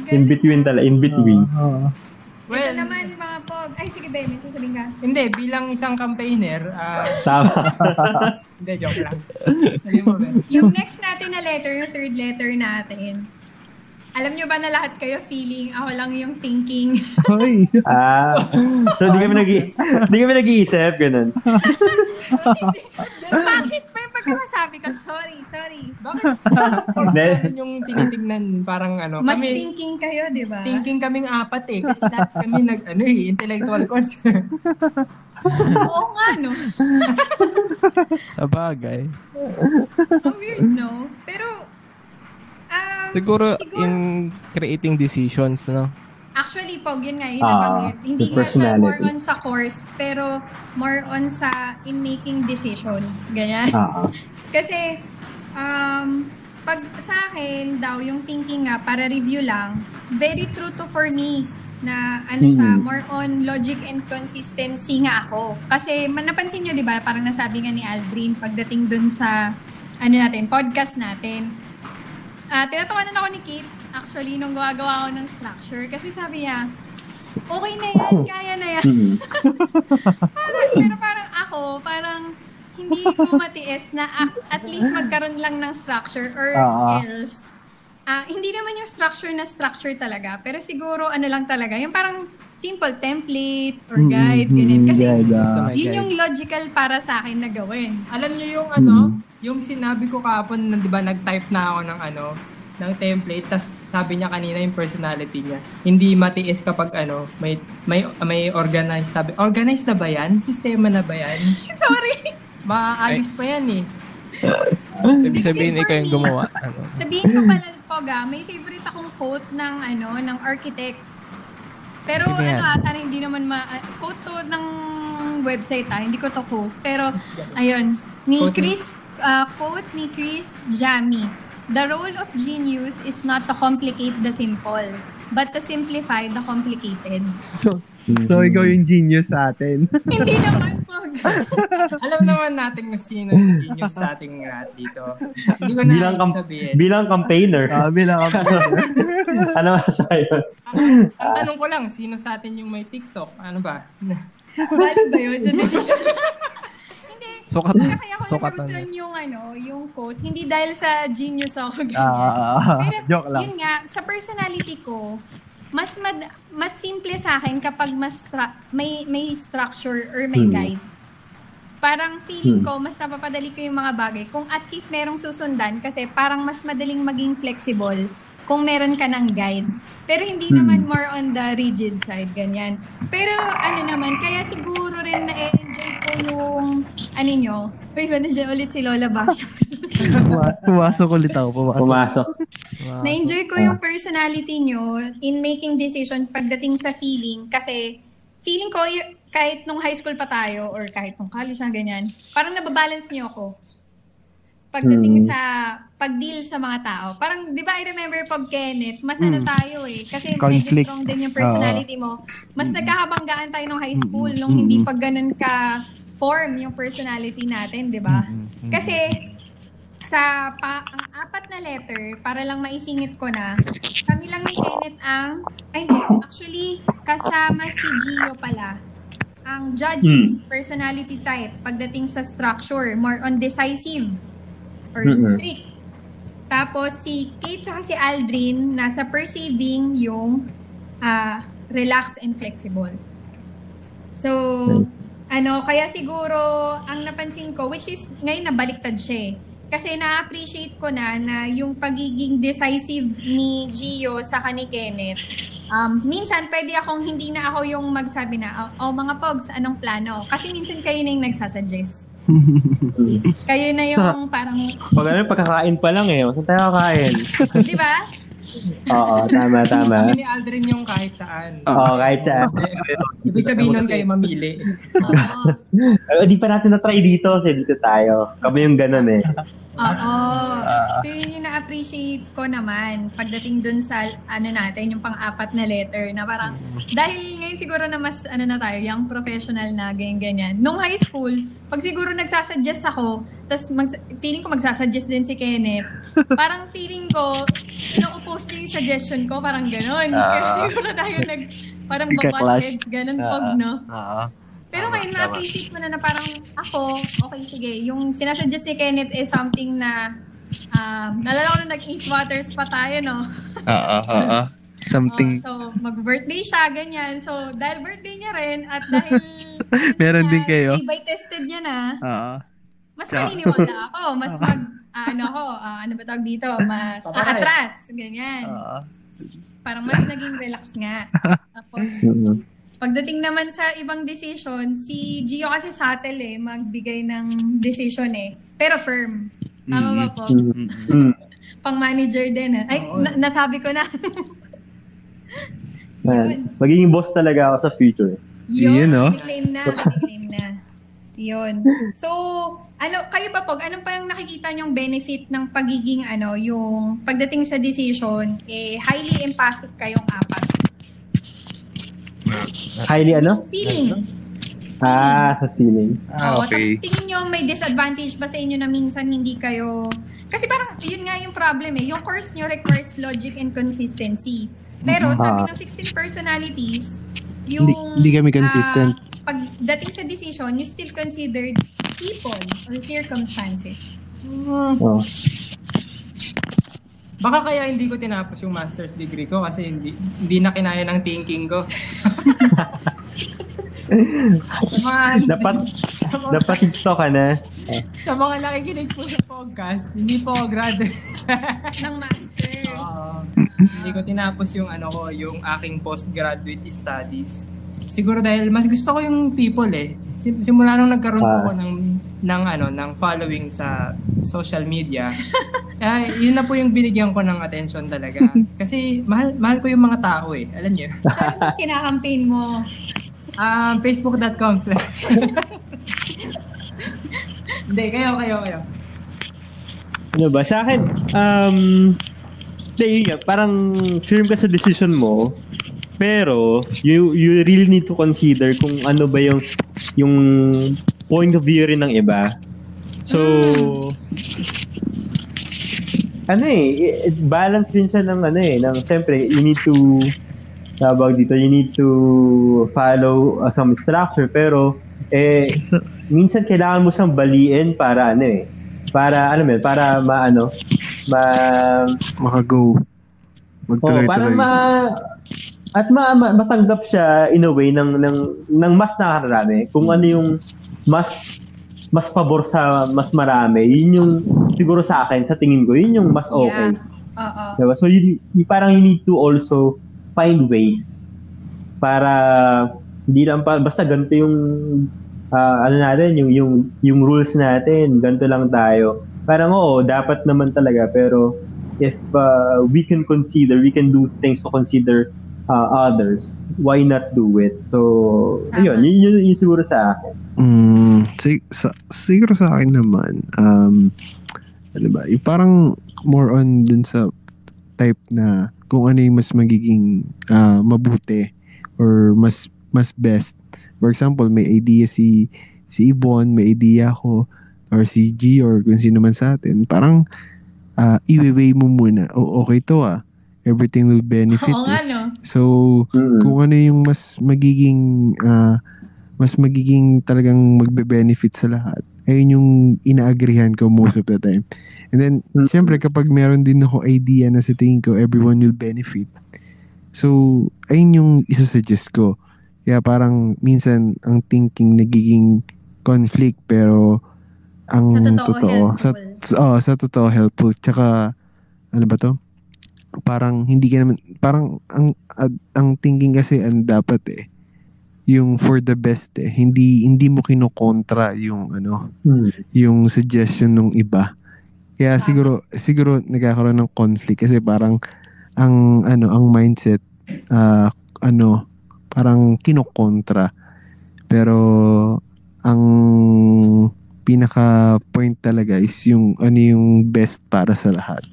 In between talaga, in between. Ah. Ito Well, naman, mga pog. Ay, sige, Ben, may sasabihin ka. hindi, bilang isang campaigner, ah, Tama. hindi, joke lang. Sabi mo, Ben. Yung next natin na letter, yung third letter natin, alam nyo ba na lahat kayo feeling, ako lang yung thinking. Hoy. ah, so di kami nag di kami nag-iisip, ganun. Bakit pa yung pagkakasabi ko? Sorry, sorry. Bakit? Force namin yung tinitignan, parang ano, Mas kami, thinking kayo, di ba? thinking kaming apat eh. Kasi lahat kami nag, ano eh, intellectual course. Oo nga, no? Sa bagay. Ang weird, no? Pero, um, Siguro, siguro in creating decisions, no? Actually, Pog, yun nga, yun nabanggit. Hindi nga siya more on sa course, pero more on sa in making decisions. Ganyan. Ah, Kasi, um, pag sa akin daw, yung thinking nga, para review lang, very true to for me na ano siya, Mhm. more on logic and consistency nga ako. Kasi napansin nyo, di ba, parang nasabi nga ni Aldrin pagdating dun sa, ano natin, podcast natin. Ah, tinatawanan ako ni Kate, actually, nung gumagawa ako ng structure. Kasi sabi niya, okay na yan, kaya na yan. mm. parang, pero parang ako, parang, hindi ko matiis na at, least magkaroon lang ng structure or Oo. else ah, hindi naman yung structure na structure talaga pero siguro ano lang talaga yung parang simple template or guide ganyan kasi ah. Basta may yun guide. yung logical para sa akin na gawin Alam niyo yung ano, yung sinabi ko kahapon na 'di ba nag-type na ako ng ano, ng template tas sabi niya kanina yung personality niya. Hindi matiis kapag ano, may may may organized sabi. Organized na ba 'yan? Sistema na ba 'yan? sorry Maayos pa 'yan eh. Ibig sabihin, ikaw yung gumawa. Ano? Sabihin ko pala, Poga, may favorite akong quote ng, ano, ng architect. Pero, Sige ano, yan. sana hindi naman ma... ah, quote to ng website, ah. Hindi ko to quote. Pero, ayun. Ni Quote Chris, ah, quote ni Chris Jami. The role of genius is not to complicate the simple, but to simplify the complicated. So, so ikaw yung genius sa atin. hindi naman, Poga. Alam naman natin kung sino yung genius sa ating lahat dito. Hindi ko na Bilang, kam- sabihin. bilang campaigner. Ah, bilang ako. ano masasayo? Ang, ang tanong ko lang, sino sa atin yung may TikTok? Ano ba? Valid ba yun sa decision? hindi. Sukat, Kaya kaya ko na. nagustuhan yung ano, yung quote. Hindi dahil sa genius ako ganyan. Ah, Pero joke lang. yun nga, sa personality ko, mas mad- mas simple sa akin kapag mas stra- may may structure or may Hmm. guide. Parang feeling ko, mas napapadali ko yung mga bagay kung at least merong susundan kasi parang mas madaling maging flexible kung meron ka ng guide. Pero hindi naman more on the rigid side, ganyan. Pero ano naman, kaya siguro rin na-enjoy ko yung, ano nyo, Uy, nandiyan ulit si Lola Basha. Pumas- Pumasok ulit ako. Pumasok. Pumasok. Na-enjoy ko yung personality nyo in making decisions pagdating sa feeling kasi feeling ko y- kahit nung high school pa tayo or kahit nung college na ganyan, parang nababalance nyo ako pagdating sa pag-deal sa mga tao. Parang, di ba, I remember pag Kenneth, mas ano tayo eh. Kasi medyo strong din yung personality mo. Mas nagkakabanggaan tayo nung high school nung hindi pag ganun ka form yung personality natin, di ba? Kasi, sa pa, ang apat na letter, para lang maisingit ko na, kami lang ni Kenneth ang, ay hindi, actually, kasama si Gio pala. Ang judging personality type pagdating sa structure, more on decisive or strict. Tapos si Kate at si Aldrin, nasa perceiving yung ah, relax and flexible. So, Nice. ano, kaya siguro, ang napansin ko, which is, ngayon nabaliktad siya eh. Kasi na-appreciate ko na na yung pagiging decisive ni Gio sa kani Kenneth. Um, minsan, pwede akong hindi na ako yung magsabi na, oh, oh, mga pogs, anong plano? Kasi minsan kayo na yung nagsasuggest. Kayo na yung parang, Pag ano, pagkakain pa lang eh. Saan tayo kakain? di ba? Oo, tama, tama. Kami ni Aldrin yung kahit saan. Oo, kahit sa... Ibig sabihin nun kayo mamili. Oo. Pero di pa natin na-try dito kasi dito tayo. Kami yung ganun eh. Oo. So, yun yung na-appreciate ko naman pagdating dun sa, ano natin, yung pang-apat na letter na parang, dahil ngayon siguro na mas, ano na tayo, young professional na, ganyan-ganyan. Nung high school, pag siguro nagsasuggest ako, tapos mag, feeling ko magsasuggest din si Kenneth, parang feeling ko, ino-oppose niya yung suggestion ko, parang ganon. Kaya siguro tayo nag, parang babot heads, ganon, pog, no? Oo. Pero ngayon, na-appreciate ko na na parang ako, okay, sige, yung sinasuggest ni Kenneth is something na, um, nalala ko na nag-East Waters pa tayo, no? Oo, oo. Something. Oh, so, mag-birthday siya, ganyan. So, dahil birthday niya rin, at dahil... Meron din kayo? Ibay tested niya na, Oo. Mas maniniwala ako. Mas mag, ano ako, ah, ano ba tawag dito? Mas aatras, ganyan. Oo. Parang mas naging relax nga. Tapos, Pagdating naman sa ibang decision, si Gio kasi subtle eh, magbigay ng decision eh. Pero firm. Tama ba po? Mm. Pang manager din ah. Ay, na- nasabi ko na. Man, magiging boss talaga ako sa future. Yun, no? Claim na, claim na. Yun. So, ano, kayo ba po, anong parang nakikita niyong benefit ng pagiging ano, yung pagdating sa decision, eh, highly empathic kayong apat? Highly ano? Feeling. Ah, sa feeling. Ah, Oo, okay. tapos tingin nyo may disadvantage ba sa inyo na minsan hindi kayo... Kasi parang yun nga yung problem eh. Yung course nyo requires logic and consistency. Pero sabi ng 16 personalities, yung... Hindi- hindi kami consistent. ah, pagdating sa decision, you still considered people or circumstances? Oh. Baka kaya hindi ko tinapos yung master's degree ko kasi hindi hindi na kinaya ng thinking ko. mga, Dapat, sa mga, dapat gusto ka na. sa mga nakikinig po sa podcast, hindi po ako grad. Ng master. Oo. hindi ko tinapos yung ano ko, yung aking postgraduate studies. Siguro dahil mas gusto ko yung people eh. Sim- Simula nung nagkaroon Ah. ako ng ng ano, ng following sa social media. Kaya yun na po yung binigyan ko ng attention talaga. Kasi mahal mahal ko yung mga tao eh. Alam niyo. So, bang kinakampaign mo? Um, facebook.com slash Hindi, kayo, kayo, kayo. Ano ba? Sa akin, um, hindi, yun parang firm ka sa decision mo, pero you you really need to consider kung ano ba yung yung point of view rin ng iba. So, ano eh, balance din siya ng ano eh, ng siyempre, you need to tawag dito, you need to follow uh, some structure, pero eh, minsan kailangan mo siyang baliin para ano eh, para ano mo para maano, ma, Makago. oh, Magtuloy-tuloy. para ma, at ma, ma- matanggap siya in a way ng, ng, ng mas nakararami. Kung ano yung mas mas pabor sa mas marami, yun yung siguro sa akin, sa tingin ko, yun yung mas okay. Yeah. Oo. Diba? So, you, you- parang you need to also find ways para hindi lang pa, basta ganito yung ah, ano natin, yung, yung, yung rules natin, ganito lang tayo. Parang oo, dapat naman talaga, pero if uh, we can consider, we can do things to consider uh, others, why not do it? So, yun, yun, yun, yun siguro sa akin. Mm, sig- sa, siguro sa akin naman, um, ano ba, yung parang more on dun sa type na kung ano yung mas magiging ah, mabuti or mas mas best. For example, may idea si si Ibon, may idea ako or si G or kung sino man sa atin. Parang uh, i-weigh mo muna. O okay to ah. Everything will benefit. Oo eh. nga, no? So, Mm. kung ano yung mas magiging ah, mas magiging talagang magbe-benefit sa lahat ayun yung ina-agreehan ko most of the time and then Mm. syempre kapag meron din ako idea na sa tingin ko everyone will benefit so ayun yung isa-suggest ko kaya parang minsan ang thinking nagiging conflict pero ang Sa totoo, sa, helpful. oh, sa totoo helpful tsaka ano ba to parang hindi ka naman parang ang ad- ang thinking kasi ang dapat eh yung for the best eh. Hindi hindi mo kinokontra yung ano Mm. yung suggestion ng iba. Kaya siguro siguro nagkakaroon ng conflict kasi parang ang ano ang mindset ah, ano parang kinokontra. Pero ang pinaka point talaga is yung ano yung best para sa lahat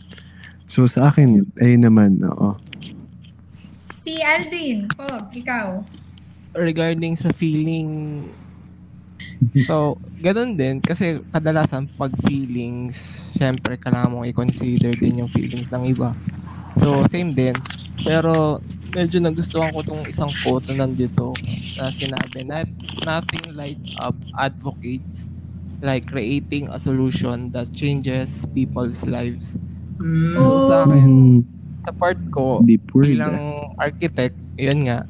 so sa akin ayun naman oo. Si Aldrin, Pog, ikaw. regarding sa feeling so ganun din. Kasi kadalasan pag feelings syempre kailangan mong i-consider din yung feelings ng iba. So same din. Pero medyo nagustuhan ko tong isang quote na nandito na sinabi na nothing lights up advocates like creating a solution that changes people's lives Mm. so sa akin Mm, sa part ko deep word bilang ah. architect, yun nga,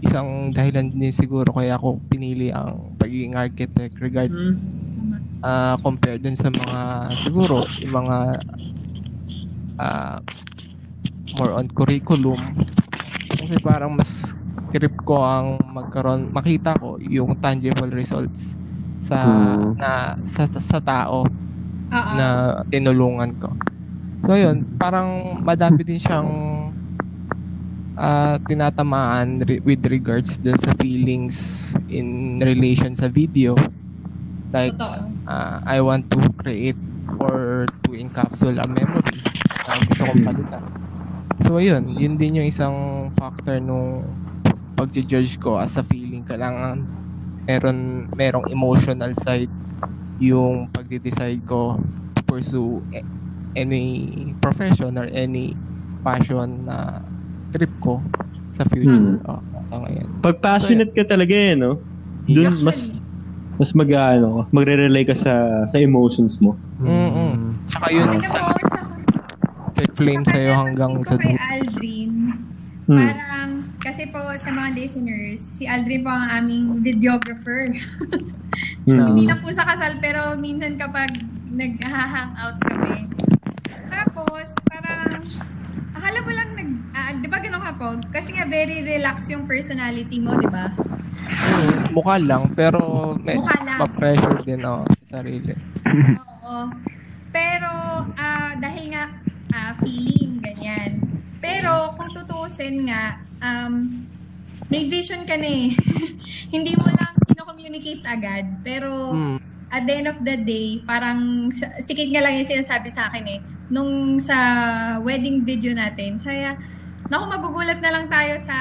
isang dahilan din siguro kaya ako pinili ang pagiging architect regard Mm. ah compared dun sa mga siguro yung mga ah, more on curriculum kasi parang mas grip ko ang magkaroon makita ko yung tangible results sa Hmm. na sa, sa, sa tao Oo. na tinulungan ko. So yun, parang madami din siyang ah, tinatamaan re- with regards dun sa feelings in relation sa video. Like, ah, I want to create or to encapsule a memory na gusto kong palitan. So ayun, yun din yung isang factor nung pag-judge ko as a feeling. Kailangan meron merong emotional side yung pagde-decide ko to pursue a- any profession or any passion na trip ko sa future. Oh, ito ngayon. Pag passionate ka talaga eh, no? Dun, Actually, mas mas mag, ano, magre-rely ka sa, sa emotions mo. Mm-mm. Tsaka yun, Ano po, sa flame sa'yo hanggang Napansin sa kay dulo. Aldrin, Hmm. parang, kasi po sa mga listeners, si Aldrin po ang aming videographer. Hmm. Hindi lang po sa kasal, pero minsan kapag nag-hangout kami. Tapos, parang, akala mo lang nag, ah, di ba ganun ka po? Kasi nga very relax yung personality mo, di ba? Mm, mukha lang, pero may Mukha lang. pa-pressure din ako sa sarili. Oo. Pero, ah, dahil nga, ah, feeling, ganyan. Pero, kung tutuusin nga, um, may vision ka na eh. Hindi mo lang kino-communicate agad. Pero, Mm. At the end of the day, parang, sa- si Kate nga lang yung sinasabi sa akin eh, nung sa wedding video natin, saya, naku, magugulat na lang tayo sa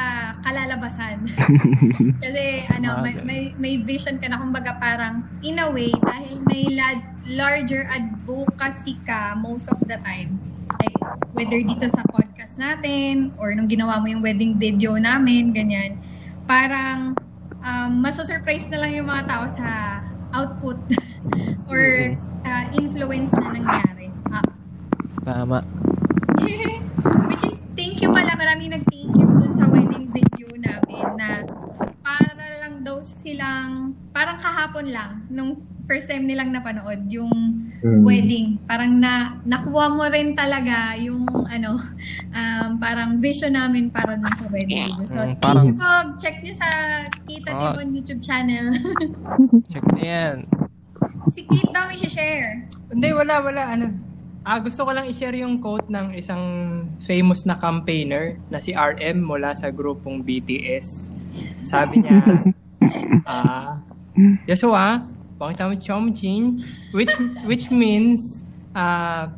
kalalabasan. Kasi, ano, may, may, may vision ka na, kumbaga parang, in a way, dahil may la- larger advocacy ka most of the time. Like, whether dito sa podcast natin, or nung ginawa mo yung wedding video namin, ganyan, parang, um, masasurprise na lang yung mga tao sa output or uh, influence na nangyari. Ah. Tama. Which is, thank you pala. Maraming nag-thank you dun sa wedding video namin na para lang daw silang, parang kahapon lang, nung first time nilang napanood, yung Mm. wedding. Parang na, nakuha mo rin talaga yung, ano, um, parang vision namin para dun sa wedding. So, Mm, thank parang- you po. Check nyo sa Kita Ah. Tibon YouTube channel. Check na yan. si Kate daw share. Hindi, wala, wala. Ano, ah, gusto ko lang i-share yung quote ng isang famous na campaigner na si RM mula sa grupong BTS. Sabi niya, ah, Yasuwa, pakita mo Chomjin, which, which means, ah,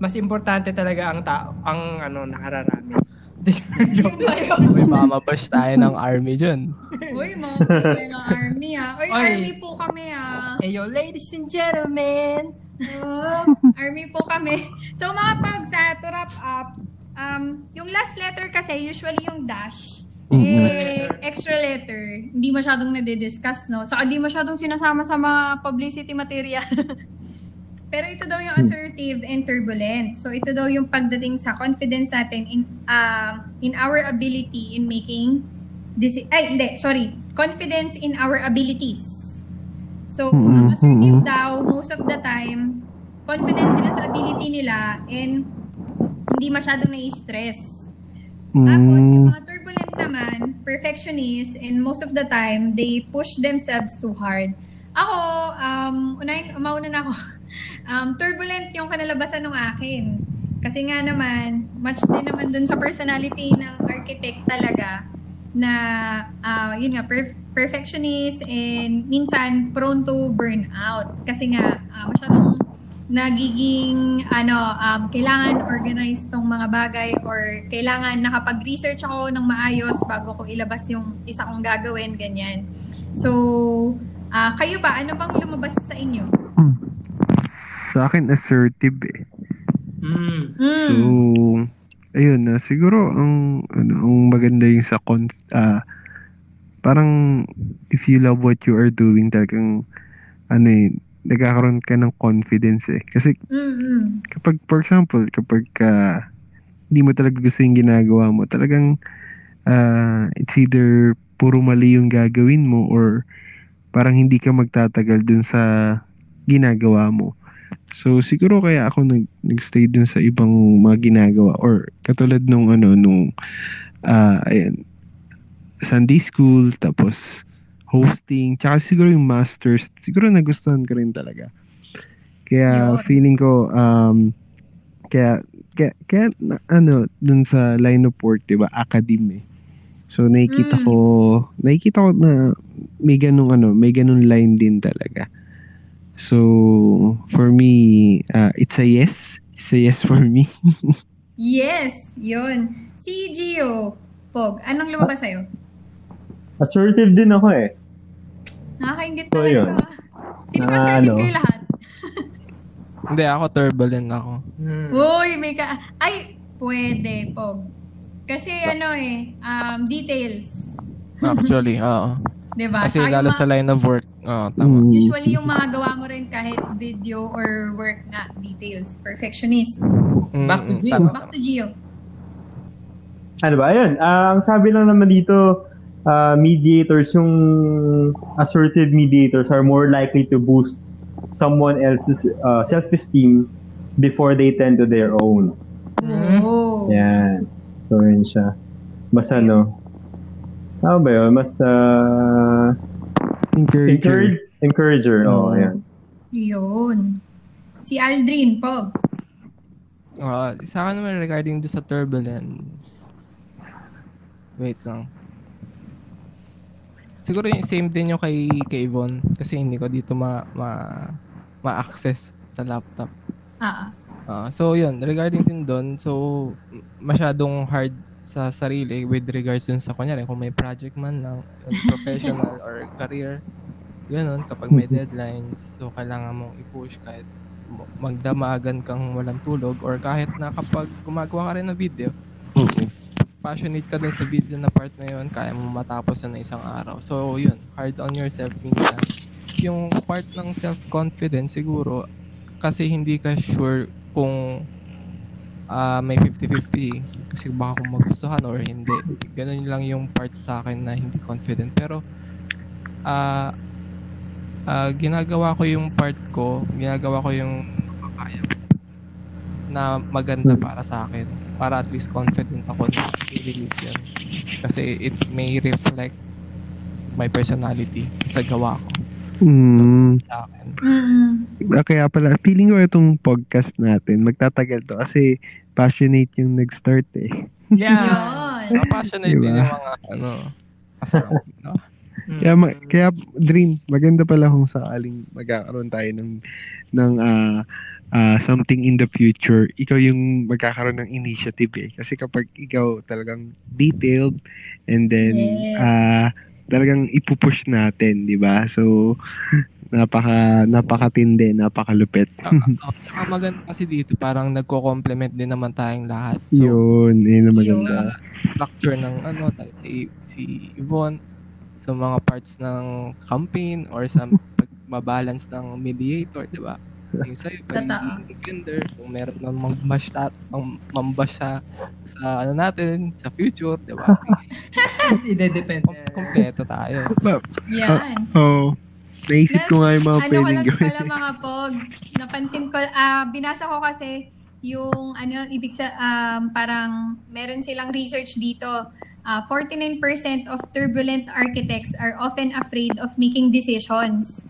mas importante talaga ang tao, ang ano, nakararami. Joke lang. May mamabash tayo ng army dyan. Uy, mga gusto ng army ah. Uy, Oy. army po kami ah. Hey, yo, ladies and gentlemen. Oh, army po kami. So mga pag sa to wrap up, um, yung last letter kasi usually yung dash. Eh, extra letter, hindi masyadong nade-discuss, no? Saka di masyadong sinasama sa mga publicity material. Pero ito daw yung assertive and turbulent. So ito daw yung pagdating sa confidence natin in uh, in our ability in making deci- ay hindi, sorry. Confidence in our abilities. So, ang assertive daw, most of the time, confident sila sa ability nila and hindi masyadong nai-stress. Tapos, yung mga turbulent naman, perfectionist, and most of the time, they push themselves too hard. Ako, um, unahin, mauna na ako. Um, turbulent yung kanalabasan ng akin. Kasi nga naman, much din naman dun sa personality ng architect talaga na, ah, yun nga, perf- perfectionist and minsan prone to burnout. Kasi nga, ah, masyadong nagiging ano um, kailangan organize tong mga bagay or kailangan nakapag-research ako ng maayos bago ko ilabas yung isa kong gagawin ganyan. So, ah, kayo ba ano bang lumabas sa inyo? Sa akin, assertive eh. Mm. So, ayun na. siguro, ang, ano, ang maganda yung sa conf, ah, parang, if you love what you are doing, talagang, ano eh, nagkakaroon ka ng confidence eh. Kasi, Mm-mm. kapag, for example, kapag ka, hindi mo talaga gusto yung ginagawa mo, talagang, ah, it's either puro mali yung gagawin mo or parang hindi ka magtatagal dun sa ginagawa mo. So siguro kaya ako nag nagstay dun sa ibang mga ginagawa or katulad nung ano nung ah ayan Sunday school tapos hosting tsaka siguro yung masters siguro nagustuhan ko rin talaga. Kaya Yun. feeling ko um kaya kaya, kaya na- ano dun sa line of work 'di ba academe eh. So nakikita Mm. ko nakikita ko na may ganung ano, may ganung line din talaga. So, for me, uh, it's a yes. It's a yes for me. Yes, yun. Si Gio, Pog, anong lumabas sa'yo? Assertive din ako eh. Nakakaingit So, talaga. yun. Hindi Na ba assertive ano? kayo lahat? Hindi, ako turbulent ako. Mm. Uy, may ka... Ay, pwede, Pog. Kasi ano eh, um, details. Actually, oo. Diba? Kasi Saka lalo sa line of work, Oo, tama. Mm. Usually yung mga gawa mo rin kahit video or work nga, details. Perfectionist. Mm, Back to mm, Gio. tama. Back to Gio. Ano ba? Ayun. ah, ang sabi lang naman dito, ah, mediators, yung assertive mediators are more likely to boost someone else's ah, self-esteem before they tend to their own. Oh. Yan. So, yun siya. Mas Yes. ano, ano ba yun? Mas ah, Encourager. encourage, encourager. Oo, Mm. yan. Yun. Si Aldrin, Pog. Ah, sa akin naman regarding do sa turbulence. Wait lang. Siguro yung same din yung kay, kay Yvonne. Kasi hindi ko dito ma, ma, ma-access sa laptop. Ah, Ah, so yun, regarding din doon, so masyadong hard sa sarili with regards dun sa kunyari kung may project man lang, yun, professional or career, ganun, kapag may deadlines, so kailangan mong i-push kahit magdamagan kang walang tulog or kahit na kapag gumagawa ka rin ng video, passionate ka dun sa video na part na yun, kaya mo matapos na ng isang araw. So yun, hard on yourself minsan. Yung part ng self-confidence siguro, kasi hindi ka sure kung ah, may 50-50 kasi baka kung magustuhan or hindi. Ganun lang yung part sa akin na hindi confident. Pero ah ah, ginagawa ko yung part ko, ginagawa ko yung ko na maganda para sa akin. Para at least confident ako na i-release yun. Kasi it may reflect my personality sa gawa ko Mm. sa akin. mm Ah, Kaya pala, feeling ko itong podcast natin, magtatagal to kasi passionate yung nag-start eh. Yeah. Yun. Passionate Diba? din yung mga ano kasama, no? Mm. Kaya, ma- kaya Dream, maganda pala kung sakaling magkakaroon tayo ng, ng ah, ah, something in the future, ikaw yung magkakaroon ng initiative eh. Kasi kapag ikaw talagang detailed and then Yes. ah, talagang ipupush natin, di ba? So, napaka napakatindi, napakalupit. Oh, tsaka maganda kasi dito, parang nagko-complement din naman tayong lahat. So, yun, yun ang maganda. uh, structure ng ano, eh, si Yvonne, sa mga parts ng campaign or sa pagbabalance ng mediator, di ba? Yung sa'yo, pagiging defender, kung meron na mambash, ta- mam- mambash sa, sa ano natin, sa future, di ba? Ide-depend. Kom- Kompleto tayo. Yan. Oh, naisip ko nga yung mga ano ko pwedeng lang gawin. pala mga pogs, napansin ko, ah binasa ko kasi yung ano, ibig sa, um, parang meron silang research dito. Ah, 49% of turbulent architects are often afraid of making decisions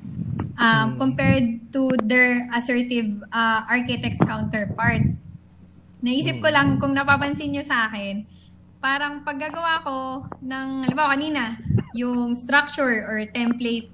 um, compared to their assertive ah, architects counterpart. Naisip ko lang kung napapansin nyo sa akin, parang paggagawa ko ng, halimbawa kanina, yung structure or template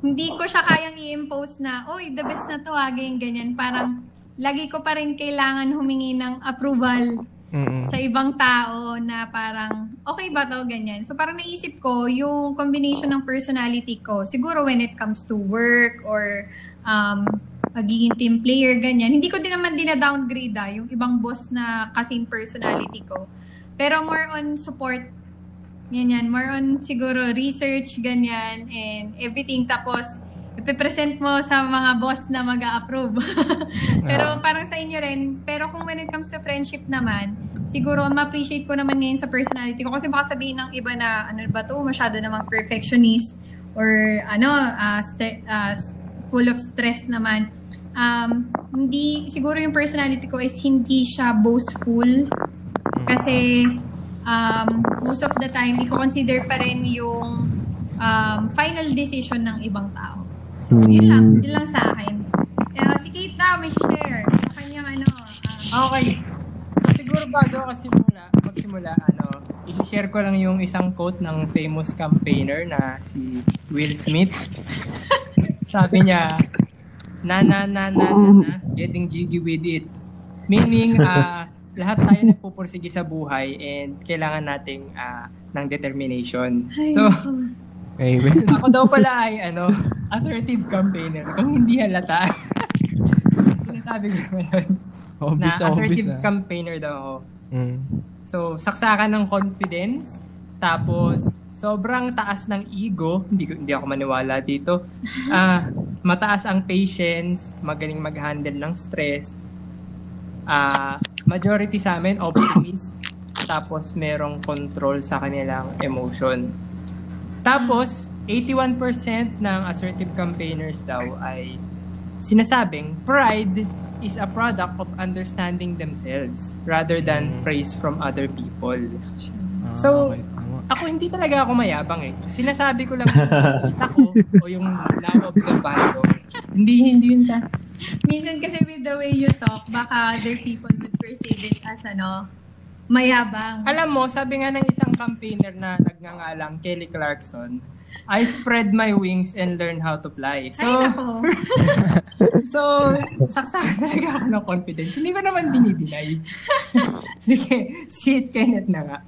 hindi ko siya kayang i-impose na, oy, the best na to, ah, ganyan, ganyan. Parang, lagi ko pa rin kailangan humingi ng approval Mm-mm. sa ibang tao na parang, okay ba to, ganyan. So, parang naisip ko, yung combination ng personality ko, siguro when it comes to work or um, magiging team player, ganyan. Hindi ko din naman dina-downgrade ah, yung ibang boss na kasing personality ko. Pero more on support Ganyan, more on siguro research, ganyan, and everything. Tapos, ipipresent mo sa mga boss na mag approve Pero parang sa inyo rin, pero kung when it comes to friendship naman, siguro ma-appreciate ko naman ngayon sa personality ko. Kasi baka sabihin ng iba na, ano ba to, masyado namang perfectionist or ano, ah, stre- ah, s- full of stress naman. Um, hindi, siguro yung personality ko is hindi siya boastful. Kasi um, most of the time, i-consider pa rin yung um, final decision ng ibang tao. So, yun lang. Yun lang sa akin. Uh, si Kate daw, may share sa kanyang ano. ah, Okay. So siguro bago ako simula, magsimula, ano, i-share ko lang yung isang quote ng famous campaigner na si Will Smith. Sabi niya, na na na na na na, getting jiggy with it. Meaning, ah, lahat tayo nagpupursige sa buhay and kailangan nating ah, ng determination. So, Amen. ako daw pala ay ano, assertive campaigner. Kung hindi halata. Sinasabi ko naman yun. Na Obvious na obvious assertive na. campaigner daw ako. Mm. So, saksakan ng confidence, Tapos, sobrang taas ng ego. Hindi, ko- hindi ako maniwala dito. Ah, mataas ang patience, magaling mag-handle ng stress. Ah, majority sa amin, optimist. Tapos, merong control sa kanilang emotion. Tapos, 81% ng assertive campaigners daw ay sinasabing pride is a product of understanding themselves rather than praise from other people. Ah, So. Ako hindi talaga ako mayabang eh. Sinasabi ko lang yung nakita ko o yung na-obserbahan ko. Hindi, hindi yun sa... Minsan kasi with the way you talk, baka other people would perceive it as ano, mayabang. Alam mo, sabi nga ng isang campaigner na nagngangalang Kelly Clarkson, I spread my wings and learn how to fly. So, Ay, so saksakan talaga ako ng confidence. Hindi ko naman dinideny. Sige, shit, Kenneth na nga.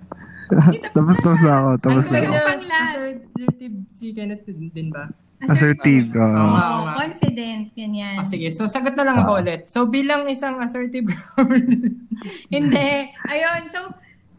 Hindi, tapos na Tapos siya. na ako, tapos na ako. pang last? Assertive si Kenneth din ba? Assertive. Oo. Oo nga. confident, ganyan. Ah, sige, so sagot na lang ako ulit. So bilang isang assertive Hindi. Ayun, so,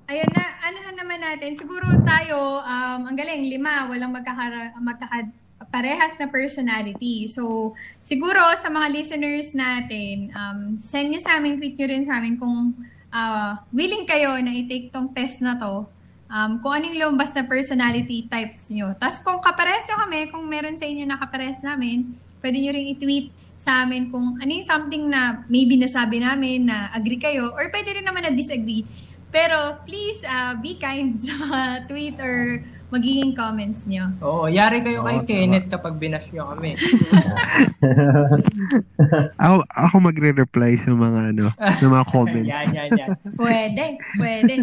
ayun na, anahan naman natin. Siguro tayo, um, ang galing, lima, walang magkakara, magkaka, parehas na personality. So, siguro sa mga listeners natin, um, send nyo sa amin, tweet nyo rin sa amin kung ah, willing kayo na i-take tong test na to. Um, kung anong lumabas na personality types nyo. Tapos kung kapares nyo kami, kung meron sa inyo na kapares namin, pwede nyo rin i-tweet sa amin kung ano yung something na maybe nasabi namin na agree kayo or pwede rin naman na disagree. Pero please uh, be kind sa tweet or magiging comments nyo. Oo, yari kayo kay Kenneth kapag binash nyo kami. Ako, ako magre-reply sa mga ano, sa mga comments. yan, yan, yan. Pwede, pwede.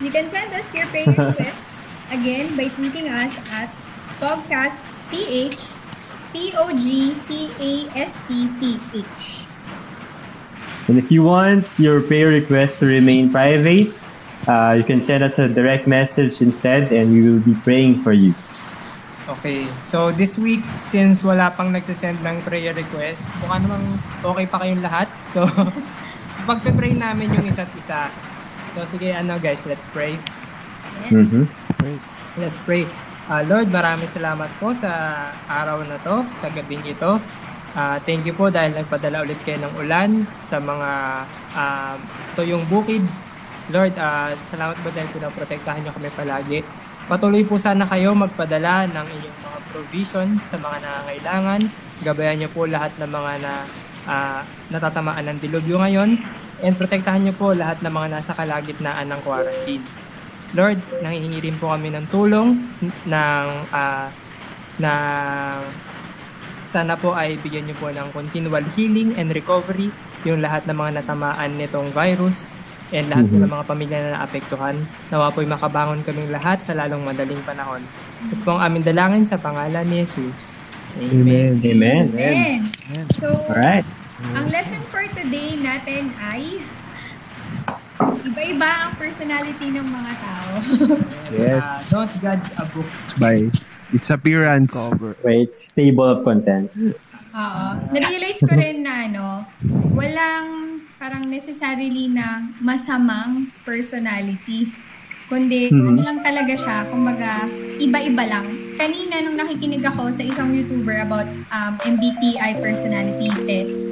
You can send us your prayer requests again by tweeting us at podcastph P-O-G-C-A-S-T-P-H. And if you want your prayer request to remain private, uh, you can send us a direct message instead and we will be praying for you. Okay, so this week, since wala pang nagsasend ng prayer request, mukha namang okay pa kayong lahat. So, pagpe-pray namin yung isa't isa. So, sige, ano guys, let's pray. Yes. Mhm. Great. Let's pray. Ah, Lord, maraming salamat po sa araw na to, sa gabing ito. Ah, thank you po dahil nagpadala ulit kayo ng ulan sa mga ah, tuyong bukid. Lord, ah, salamat po dahil pinaprotektahan niyo kami palagi. Patuloy po sana kayo magpadala ng inyong mga provision sa mga nangangailangan. Gabayan niyo po lahat ng mga na ah, natatamaan ng dilubyo ngayon. And protektahan niyo po lahat ng mga nasa kalagitnaan ng quarantine. Lord, nangihingi rin po kami ng tulong ng ah, ng sana po ay bigyan niyo po ng continual healing and recovery yung lahat ng mga natamaan nitong virus and lahat po ng mga pamilya na naapektuhan. Nawa po'y makabangon kaming lahat sa lalong madaling panahon. Ito po ang aming dalangin sa pangalan ni Jesus. Amen. Amen. Amen. Amen. So, Alright. Ang lesson for today natin ay iba-iba ang personality ng mga tao. Yes. Ah, don't judge a book. By its appearance. Cover. Wait, table of contents. Oo. Na-realize ko rin na ano, walang parang necessarily na masamang personality. Kundi, Mhm. ano lang talaga siya, kumbaga, iba-iba lang. Kanina, nung nakikinig ako sa isang YouTuber about um, MBTI personality test,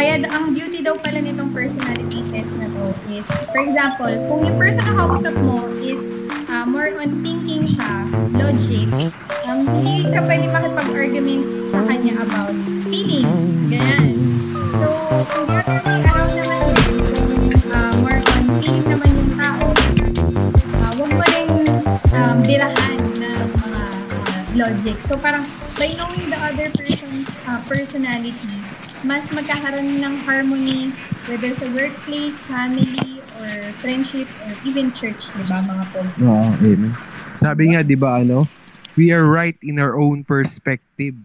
kaya ang beauty daw pala nitong personality test na to is, for example, kung yung person na kausap mo is uh, more on thinking siya, logic, um, hindi ka pwede makipag-argument sa kanya about feelings. Ganyan. So, kung the other way around naman din, uh, more on feeling naman yung tao, uh, wag mo rin um, birahan ng mga uh, logic. So, parang by knowing the other person's uh, personality, mas magkakaroon ng harmony whether sa workplace, family, or friendship, or even church, di ba, mga po? Oo, amen. Sabi nga, di ba, ano? We are right in our own perspective.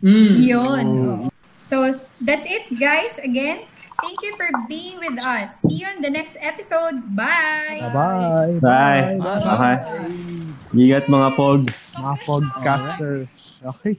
Mm. Yun. oo. So, that's it, guys. Again, thank you for being with us. See you on the next episode. Bye! Bye! Bye. Okay. Ingat mga pog. Mga podcaster. Okay.